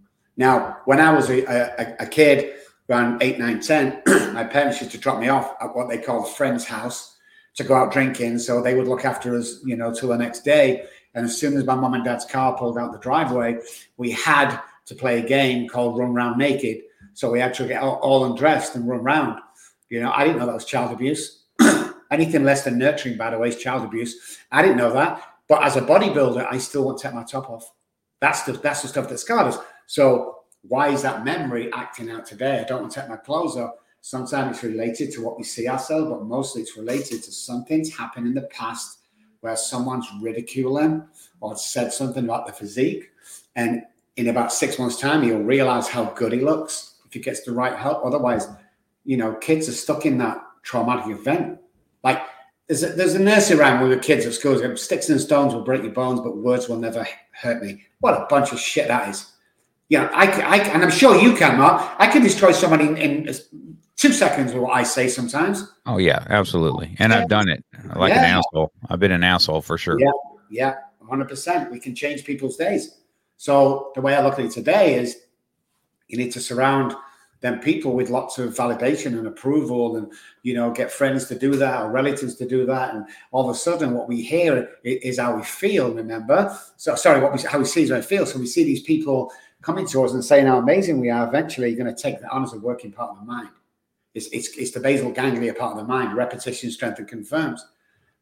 Speaker 3: Now, when I was a, a, a kid, around 8, 9, 10, my parents used to drop me off at what they called friend's house to go out drinking. So they would look after us, you know, till the next day. And as soon as my mom and dad's car pulled out the driveway, we had to play a game called Run Round Naked. So we had to get all, all undressed and run round. You know, I didn't know that was child abuse. Anything less than nurturing, by the way, is child abuse. I didn't know that. But as a bodybuilder, I still want to take my top off. That's the that's the stuff that scarred us. So why is that memory acting out today? I don't want to take my clothes off. Sometimes it's related to what we see ourselves, but mostly it's related to something's happened in the past where someone's ridiculing or said something about the physique. And in about six months' time, he'll realize how good he looks if he gets the right help. Otherwise, you know, kids are stuck in that traumatic event. Like there's a, there's a nursery rhyme with the kids at school. Sticks and stones will break your bones, but words will never hurt me. What a bunch of shit that is. Yeah, I, I and I'm sure you can, Mark. I can destroy somebody in, in two seconds with what I say sometimes.
Speaker 2: Oh yeah, absolutely. And. I've done it uh, like yeah. an asshole. I've been an asshole for sure.
Speaker 3: Yeah, yeah, hundred percent. We can change people's days. So the way I look at it today is, you need to surround them people with lots of validation and approval and you know get friends to do that or relatives to do that and all of a sudden what we hear is how we feel remember so sorry what we how we see is how we feel so we see these people coming to us and saying how amazing we are eventually you're going to take that on as a working part of the mind it's, it's, it's the basal ganglia part of the mind repetition strength and confirms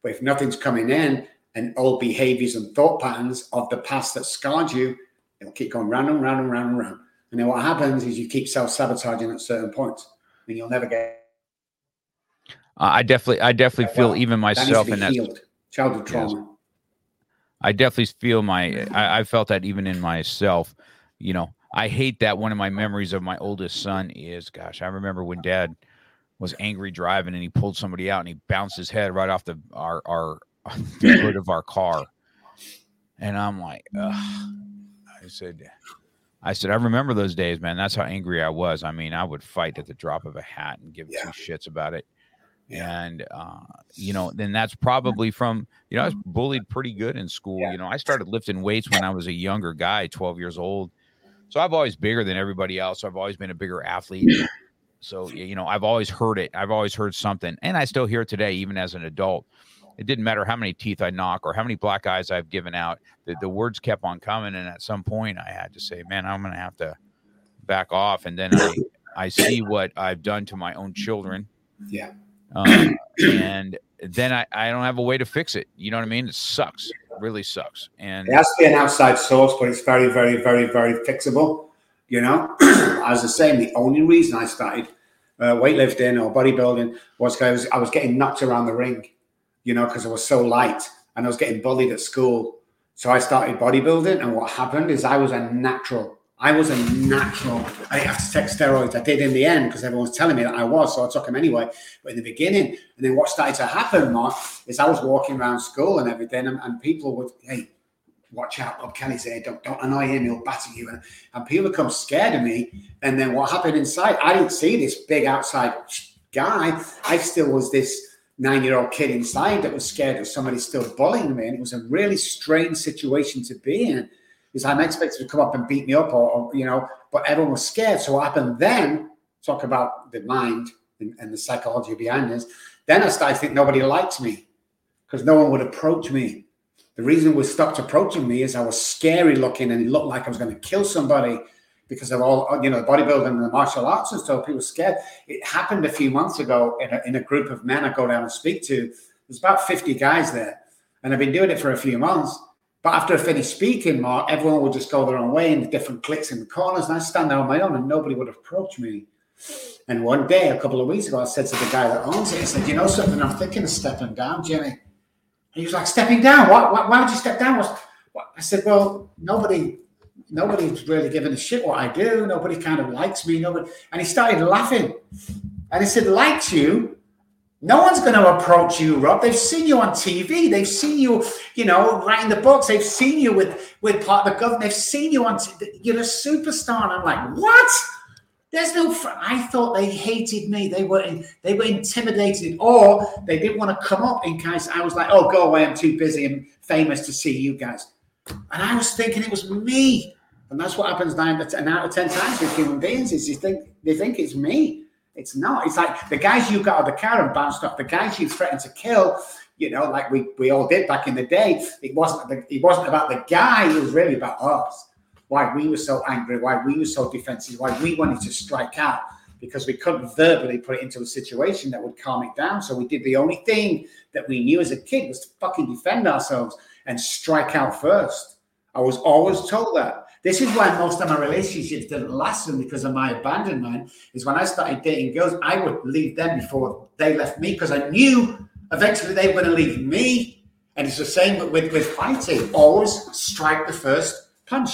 Speaker 3: but if nothing's coming in and old behaviors and thought patterns of the past that scarred you it'll keep going round and round and round and round and then what happens is you keep self sabotaging at certain points, and you'll never get.
Speaker 2: Uh, I definitely, I definitely feel well, even myself in that
Speaker 3: healed. childhood trauma. Yes.
Speaker 2: I definitely feel my. I, I felt that even in myself. You know, I hate that one of my memories of my oldest son is, gosh, I remember when Dad was angry driving and he pulled somebody out and he bounced his head right off the our our the hood of our car, and I'm like, Ugh. I said, I said, I remember those days, man. That's how angry I was. I mean, I would fight at the drop of a hat and give yeah. two shits about it. Yeah. And, uh, you know, then that's probably from, you know, I was bullied pretty good in school. Yeah. You know, I started lifting weights when I was a younger guy, 12 years old. So I've always bigger than everybody else. I've always been a bigger athlete. So, you know, I've always heard it. I've always heard something. And I still hear it today, even as an adult it didn't matter how many teeth I knock or how many black eyes I've given out. The, the words kept on coming, and at some point, I had to say, "Man, I'm going to have to back off." And then I I see what I've done to my own children.
Speaker 3: Yeah.
Speaker 2: Um, and then I, I don't have a way to fix it. You know what I mean? It sucks. Really sucks. And
Speaker 3: it has to be an outside source, but it's very, very, very, very fixable. You know, as I saying, the only reason I started uh, weightlifting or bodybuilding was because I was getting knocked around the ring you know, because I was so light and I was getting bullied at school. So I started bodybuilding, and what happened is I was a natural. I was a natural. I have to take steroids. I did in the end because everyone was telling me that I was, so I took them anyway. But in the beginning, and then what started to happen, Mark, is I was walking around school and everything, and, and people would, hey, watch out, Bob Kelly's here. Don't don't annoy him. He'll batter you. And, and people become scared of me. And then what happened inside? I didn't see this big outside guy. I still was this nine year old kid inside that was scared of somebody still bullying me. And it was a really strange situation to be in because I'm expected to come up and beat me up or, or, you know, but everyone was scared. So what happened then, talk about the mind and, and the psychology behind this, then I started to think nobody liked me because no one would approach me. The reason we stopped approaching me is I was scary looking and it looked like I was going to kill somebody because of all you know the bodybuilding and the martial arts and stuff. People were scared. It happened a few months ago in a, in a group of men I go down and speak to. There's about 50 guys there, and I've been doing it for a few months. But after I finished speaking, Mark, everyone would just go their own way in the different cliques the corners, and I stand there on my own, and nobody would approach me. And one day, a couple of weeks ago, I said to the guy that owns it, I said, you know something, I'm thinking of stepping down, Jimmy. And he was like, stepping down? What? Why, why would you step down? What? I said, well, nobody, nobody's really giving a shit what I do. Nobody kind of likes me. Nobody. And he started laughing. And he said, likes you? No one's going to approach you, Robb. They've seen you on TV. They've seen you, you know, writing the books. They've seen you with with part of the government. They've seen you on. You're a superstar. And I'm like, what? There's no. Fr- I thought they hated me. They were in, they were intimidated, or they didn't want to come up in case I was like, "Oh, go away! I'm too busy and famous to see you guys." And I was thinking it was me, and that's what happens nine out of ten times with human beings. Is you think they think it's me. It's not. It's like the guys you got out of the car and bounced off, the guys you threatened to kill. You know, like we we all did back in the day. It wasn't. The, it wasn't about the guy. It was really about us why we were so angry, why we were so defensive, why we wanted to strike out because we couldn't verbally put it into a situation that would calm it down. So we did the only thing that we knew as a kid was to fucking defend ourselves and strike out first. I was always told that. This is why most of my relationships didn't last them because of my abandonment. Is when I started dating girls, I would leave them before they left me because I knew eventually they were going to leave me. And it's the same with, with fighting. Always strike the first punch.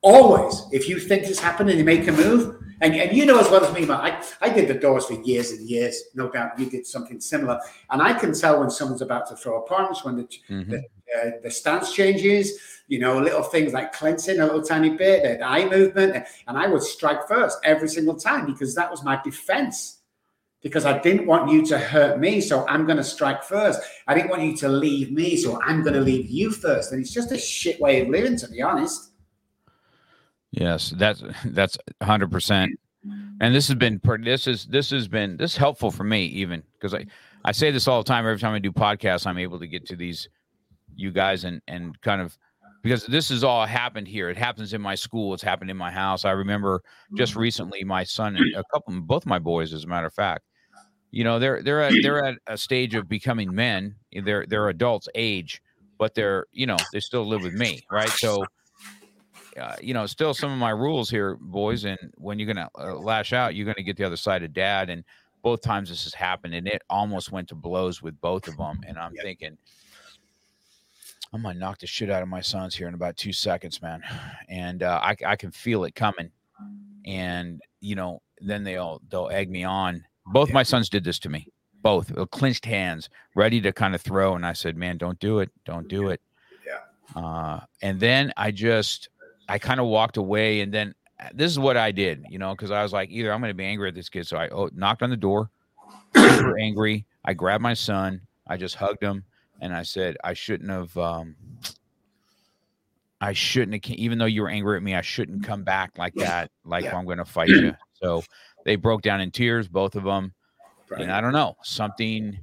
Speaker 3: Always, if you think it's happening, you make a move. And, and you know as well as me, man, I, I did the doors for years and years. No doubt you did something similar. And I can tell when someone's about to throw a punch, when the, mm-hmm. the, uh, the stance changes, you know, little things like cleansing a little tiny bit, the eye movement. And I would strike first every single time because that was my defense. Because I didn't want you to hurt me. So I'm going to strike first. I didn't want you to leave me. So I'm going to leave you first. And it's just a shit way of living, to be honest.
Speaker 2: Yes, that's that's hundred percent. And this has been this is this has been this helpful for me even because I I say this all the time every time I do podcasts I'm able to get to these you guys and and kind of because this has all happened here. It happens in my school. It's happened in my house. I remember just recently my son a couple both my boys as a matter of fact. You know, they're they're at they're at a stage of becoming men. They're they're adults age, but they're, you know, they still live with me, right? So uh, you know, still some of my rules here, boys. And when you're gonna uh, lash out, you're gonna get the other side of dad. And both times this has happened, and it almost went to blows with both of them. And I'm yep. thinking, I'm gonna knock the shit out of my sons here in about two seconds, man. And uh, I, I can feel it coming. And you know, then they'll they'll egg me on. Both my sons did this to me. Both clinched hands, ready to kind of throw. And I said, "Man, don't do it. Don't do it."
Speaker 3: Yeah.
Speaker 2: Uh, and then I just I kind of walked away, and then uh, this is what I did, you know, because I was like, either I'm going to be angry at this kid, so I oh, knocked on the door, super angry. I grabbed my son, I just hugged him, and I said, I shouldn't have. Um, I shouldn't have, even though you were angry at me, I shouldn't come back like that, like yeah. I'm going to fight you. So they broke down in tears, both of them. Right. And I don't know, something,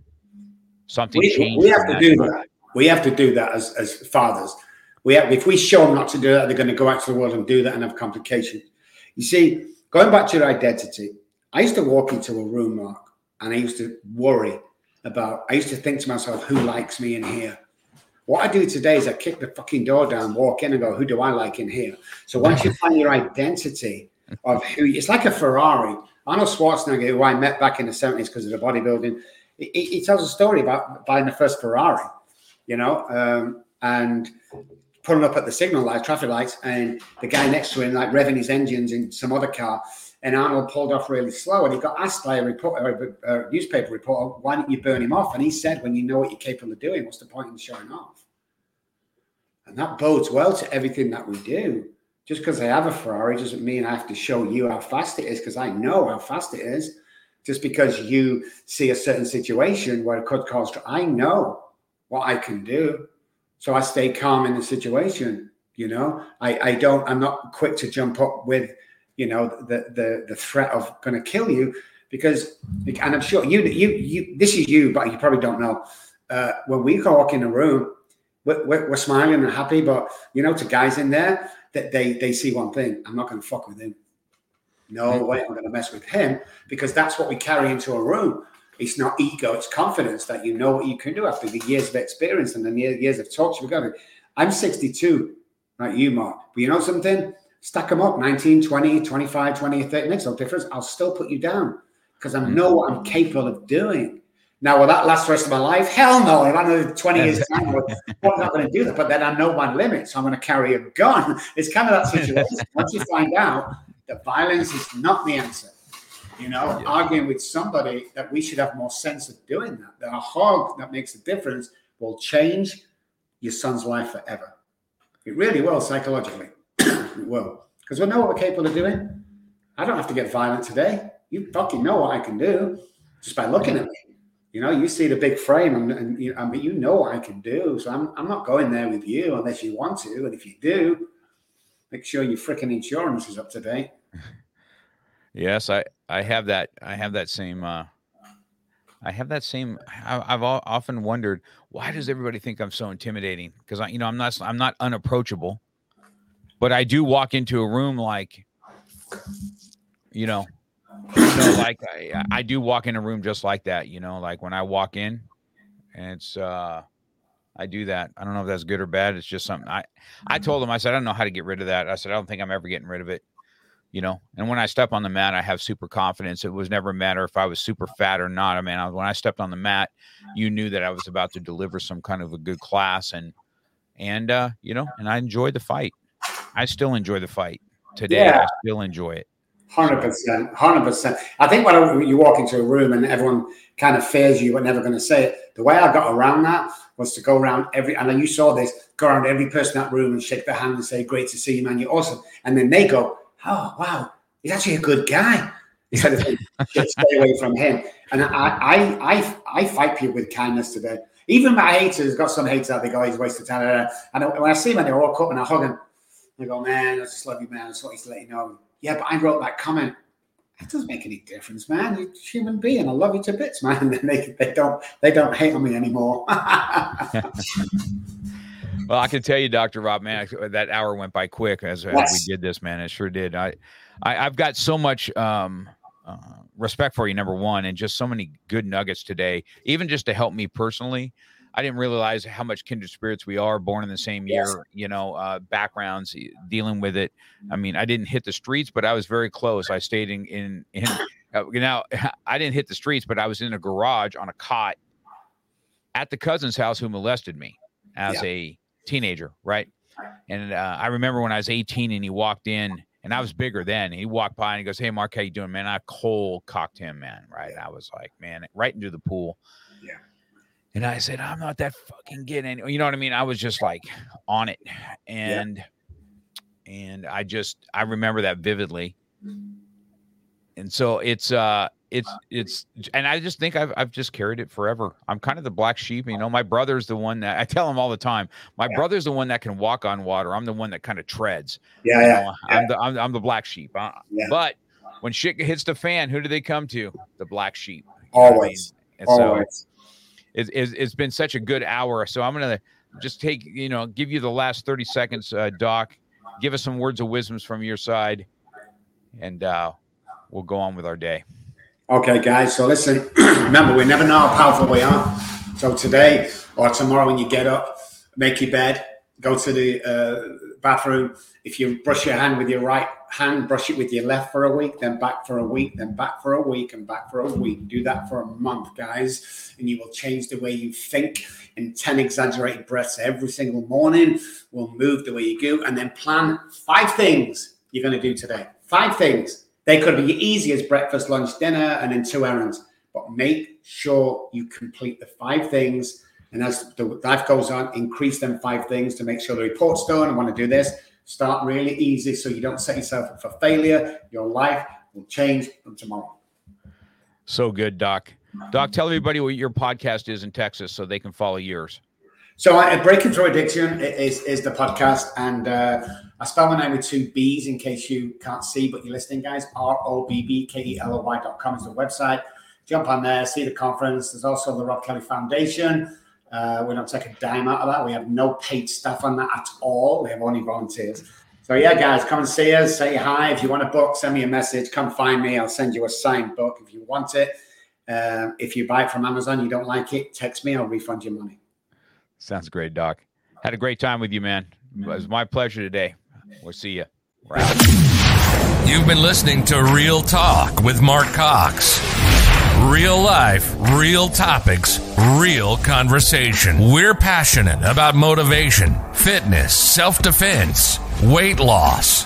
Speaker 2: something
Speaker 3: we,
Speaker 2: changed.
Speaker 3: We have to do that. We have to do that as, as fathers we have, if we show them not to do that, they're going to go out to the world and do that and have complications. You see, going back to your identity, I used to walk into a room, Mark, and I used to worry about, I used to think to myself, who likes me in here? What I do today is I kick the fucking door down, walk in and go, who do I like in here? So once you find your identity of who, it's like a Ferrari. Arnold Schwarzenegger, who I met back in the 70s because of the bodybuilding, he, he, tells a story about buying the first Ferrari, you know, um, and pulling up at the signal light, traffic lights, and the guy next to him like revving his engines in some other car. And Arnold pulled off really slow, and he got asked by a reporter, a, a newspaper reporter, "Why don't you burn him off?" And he said, "When you know what you're capable of doing, what's the point in showing off?" And that bodes well to everything that we do. Just because I have a Ferrari doesn't mean I have to show you how fast it is, because I know how fast it is. Just because you see a certain situation where it could cause, I know what I can do. So I stay calm in the situation. You know, I, I don't, I'm not quick to jump up with, you know, the, the, the threat of going to kill you because, and I'm sure you, you, you, this is you, but you probably don't know. Uh, when we go walk in a room, we're, we're, we're, smiling and happy, but you know, to guys in there that they, they see one thing, I'm not going to fuck with him. No mm-hmm. way I'm going to mess with him because that's what we carry into a room. It's not ego, it's confidence that you know what you can do after the years of experience and the years of talks we've got. I'm 62, like you, Mark. But you know something? Stack them up 19, 20, 25, 20, 30, makes no difference. I'll still put you down because I know what I'm mm. capable of doing. Now, will that last the rest of my life? Hell no. If I know 20 years time, I'm not going to do that. But then I know my limits. I'm going to carry a gun. It's kind of that situation. Once you find out that violence is not the answer, you know, yeah. arguing with somebody that we should have more sense of doing that, that a hug that makes a difference will change your son's life forever. It really will psychologically. It will. Because we know what we're capable of doing. I don't have to get violent today. You fucking know what I can do just by looking at me. You know, you see the big frame, and, and you, I mean, you know what I can do. So I'm, I'm not going there with you unless you want to. And if you do, make sure your freaking insurance is up to date.
Speaker 2: Yes, I I have that. I have that same. uh I have that same. I, I've often wondered why does everybody think I'm so intimidating? Because I, you know, I'm not. I'm not unapproachable, but I do walk into a room like, you know, you know, like I, I do walk in a room just like that. You know, like when I walk in, and it's uh, I do that. I don't know if that's good or bad. It's just something I I told him. I said I don't know how to get rid of that. I said I don't think I'm ever getting rid of it. You know, and when I step on the mat, I have super confidence. It was never a matter if I was super fat or not. I mean, I, when I stepped on the mat, you knew that I was about to deliver some kind of a good class, and and uh, you know, and I enjoyed the fight. I still enjoy the fight today. Yeah. I still enjoy it.
Speaker 3: Hundred percent, hundred percent. I think when you walk into a room and everyone kind of fears you, but never going to say it. The way I got around that was to go around every, and you saw this, go around every person in that room and shake their hand and say, "Great to see you, man. You're awesome." And then they go, "Oh, wow, he's actually a good guy." Instead of stay away from him. And I, I, I, I fight people with kindness today. Even my haters got some haters out. They go, oh, "He's wasted time." And when I see them, they walk up and I hug them. They go, "Man, I just love you, man. I just want you to let you know." yeah, but I wrote that comment. It doesn't make any difference, man. You're a human being. I love you to bits, man. And they, they don't they don't hate on me anymore. well,
Speaker 2: I can tell you, Doctor Robb, man, that hour went by quick as, yes. we did this, man. It sure did. I, I have got so much um, uh, respect for you, number one, and just so many good nuggets today, even just to help me personally. I didn't realize how much kindred spirits we are, born in the same year, yes. you know, uh, backgrounds, dealing with it. I mean, I didn't hit the streets, but I was very close. I stayed in in, in uh, now I didn't hit the streets, but I was in a garage on a cot at the cousin's house who molested me as yeah. a teenager, right? And uh, I remember when I was 18 and he walked in and I was bigger then. He walked by and he goes, "Hey, Mark, how you doing, man?" I cold cocked him, man. Right? I was like, man, right into the pool. Yeah. And I said, I'm not that fucking getting You know what I mean? I was just like on it. And yeah. and I just I remember that vividly. And so it's uh it's it's and I just think I've I've just carried it forever. I'm kind of the black sheep. You know, my brother's the one that I tell him all the time. My yeah. brother's the one that can walk on water. I'm the one that kind of treads.
Speaker 3: Yeah, yeah, know,
Speaker 2: I'm the I'm, I'm, the black sheep. Uh, yeah. But when shit hits the fan, who do they come to? The black sheep.
Speaker 3: Always. I mean? Always. So,
Speaker 2: it's, it's, it's been such a good hour. So I'm going to just take, you know, give you the last 30 seconds, uh, Doc. Give us some words of wisdoms from your side, and uh, we'll go on with our day.
Speaker 3: Okay, guys. So listen, remember, we never know how powerful we are. So today or tomorrow, when you get up, make your bed, go to the uh, bathroom. If you brush your hand with your right hand, brush it with your left for a week, then back for a week, then back for a week, and back for a week. Do that for a month, guys, and you will change the way you think. And 10 exaggerated breaths every single morning will move the way you go. And then plan five things you're going to do today. Five things. They could be easy as breakfast, lunch, dinner, and then two errands. But make sure you complete the five things. And as the life goes on, increase them five things to make sure the report's done. I want to do this Start really easy so you don't set yourself up for failure. Your life will change from tomorrow.
Speaker 2: So good, Doc. Doc, tell everybody what your podcast is in Texas so they can follow yours.
Speaker 3: So, uh, Breaking Through Addiction is, is the podcast, and uh, I spell my name with two B's in case you can't see, but you're listening, guys. R O B B K E L O Y.com is the website. Jump on there, see the conference. There's also the Robb Kelly Foundation. Uh, we don't take a dime out of that. We have no paid staff on that at all. We have only volunteers. So yeah, guys, come and see us. Say hi. If you want a book, send me a message. Come find me. I'll send you a signed book if you want it. Uh, if you buy it from Amazon, you don't like it, text me. I'll refund your money.
Speaker 2: Sounds great, Doc. Had a great time with you, man. It was my pleasure today. We'll see you.
Speaker 1: You've been listening to Real Talk with Mark Cox. Real life, real topics, real conversation. We're passionate about motivation, fitness, self defense, weight loss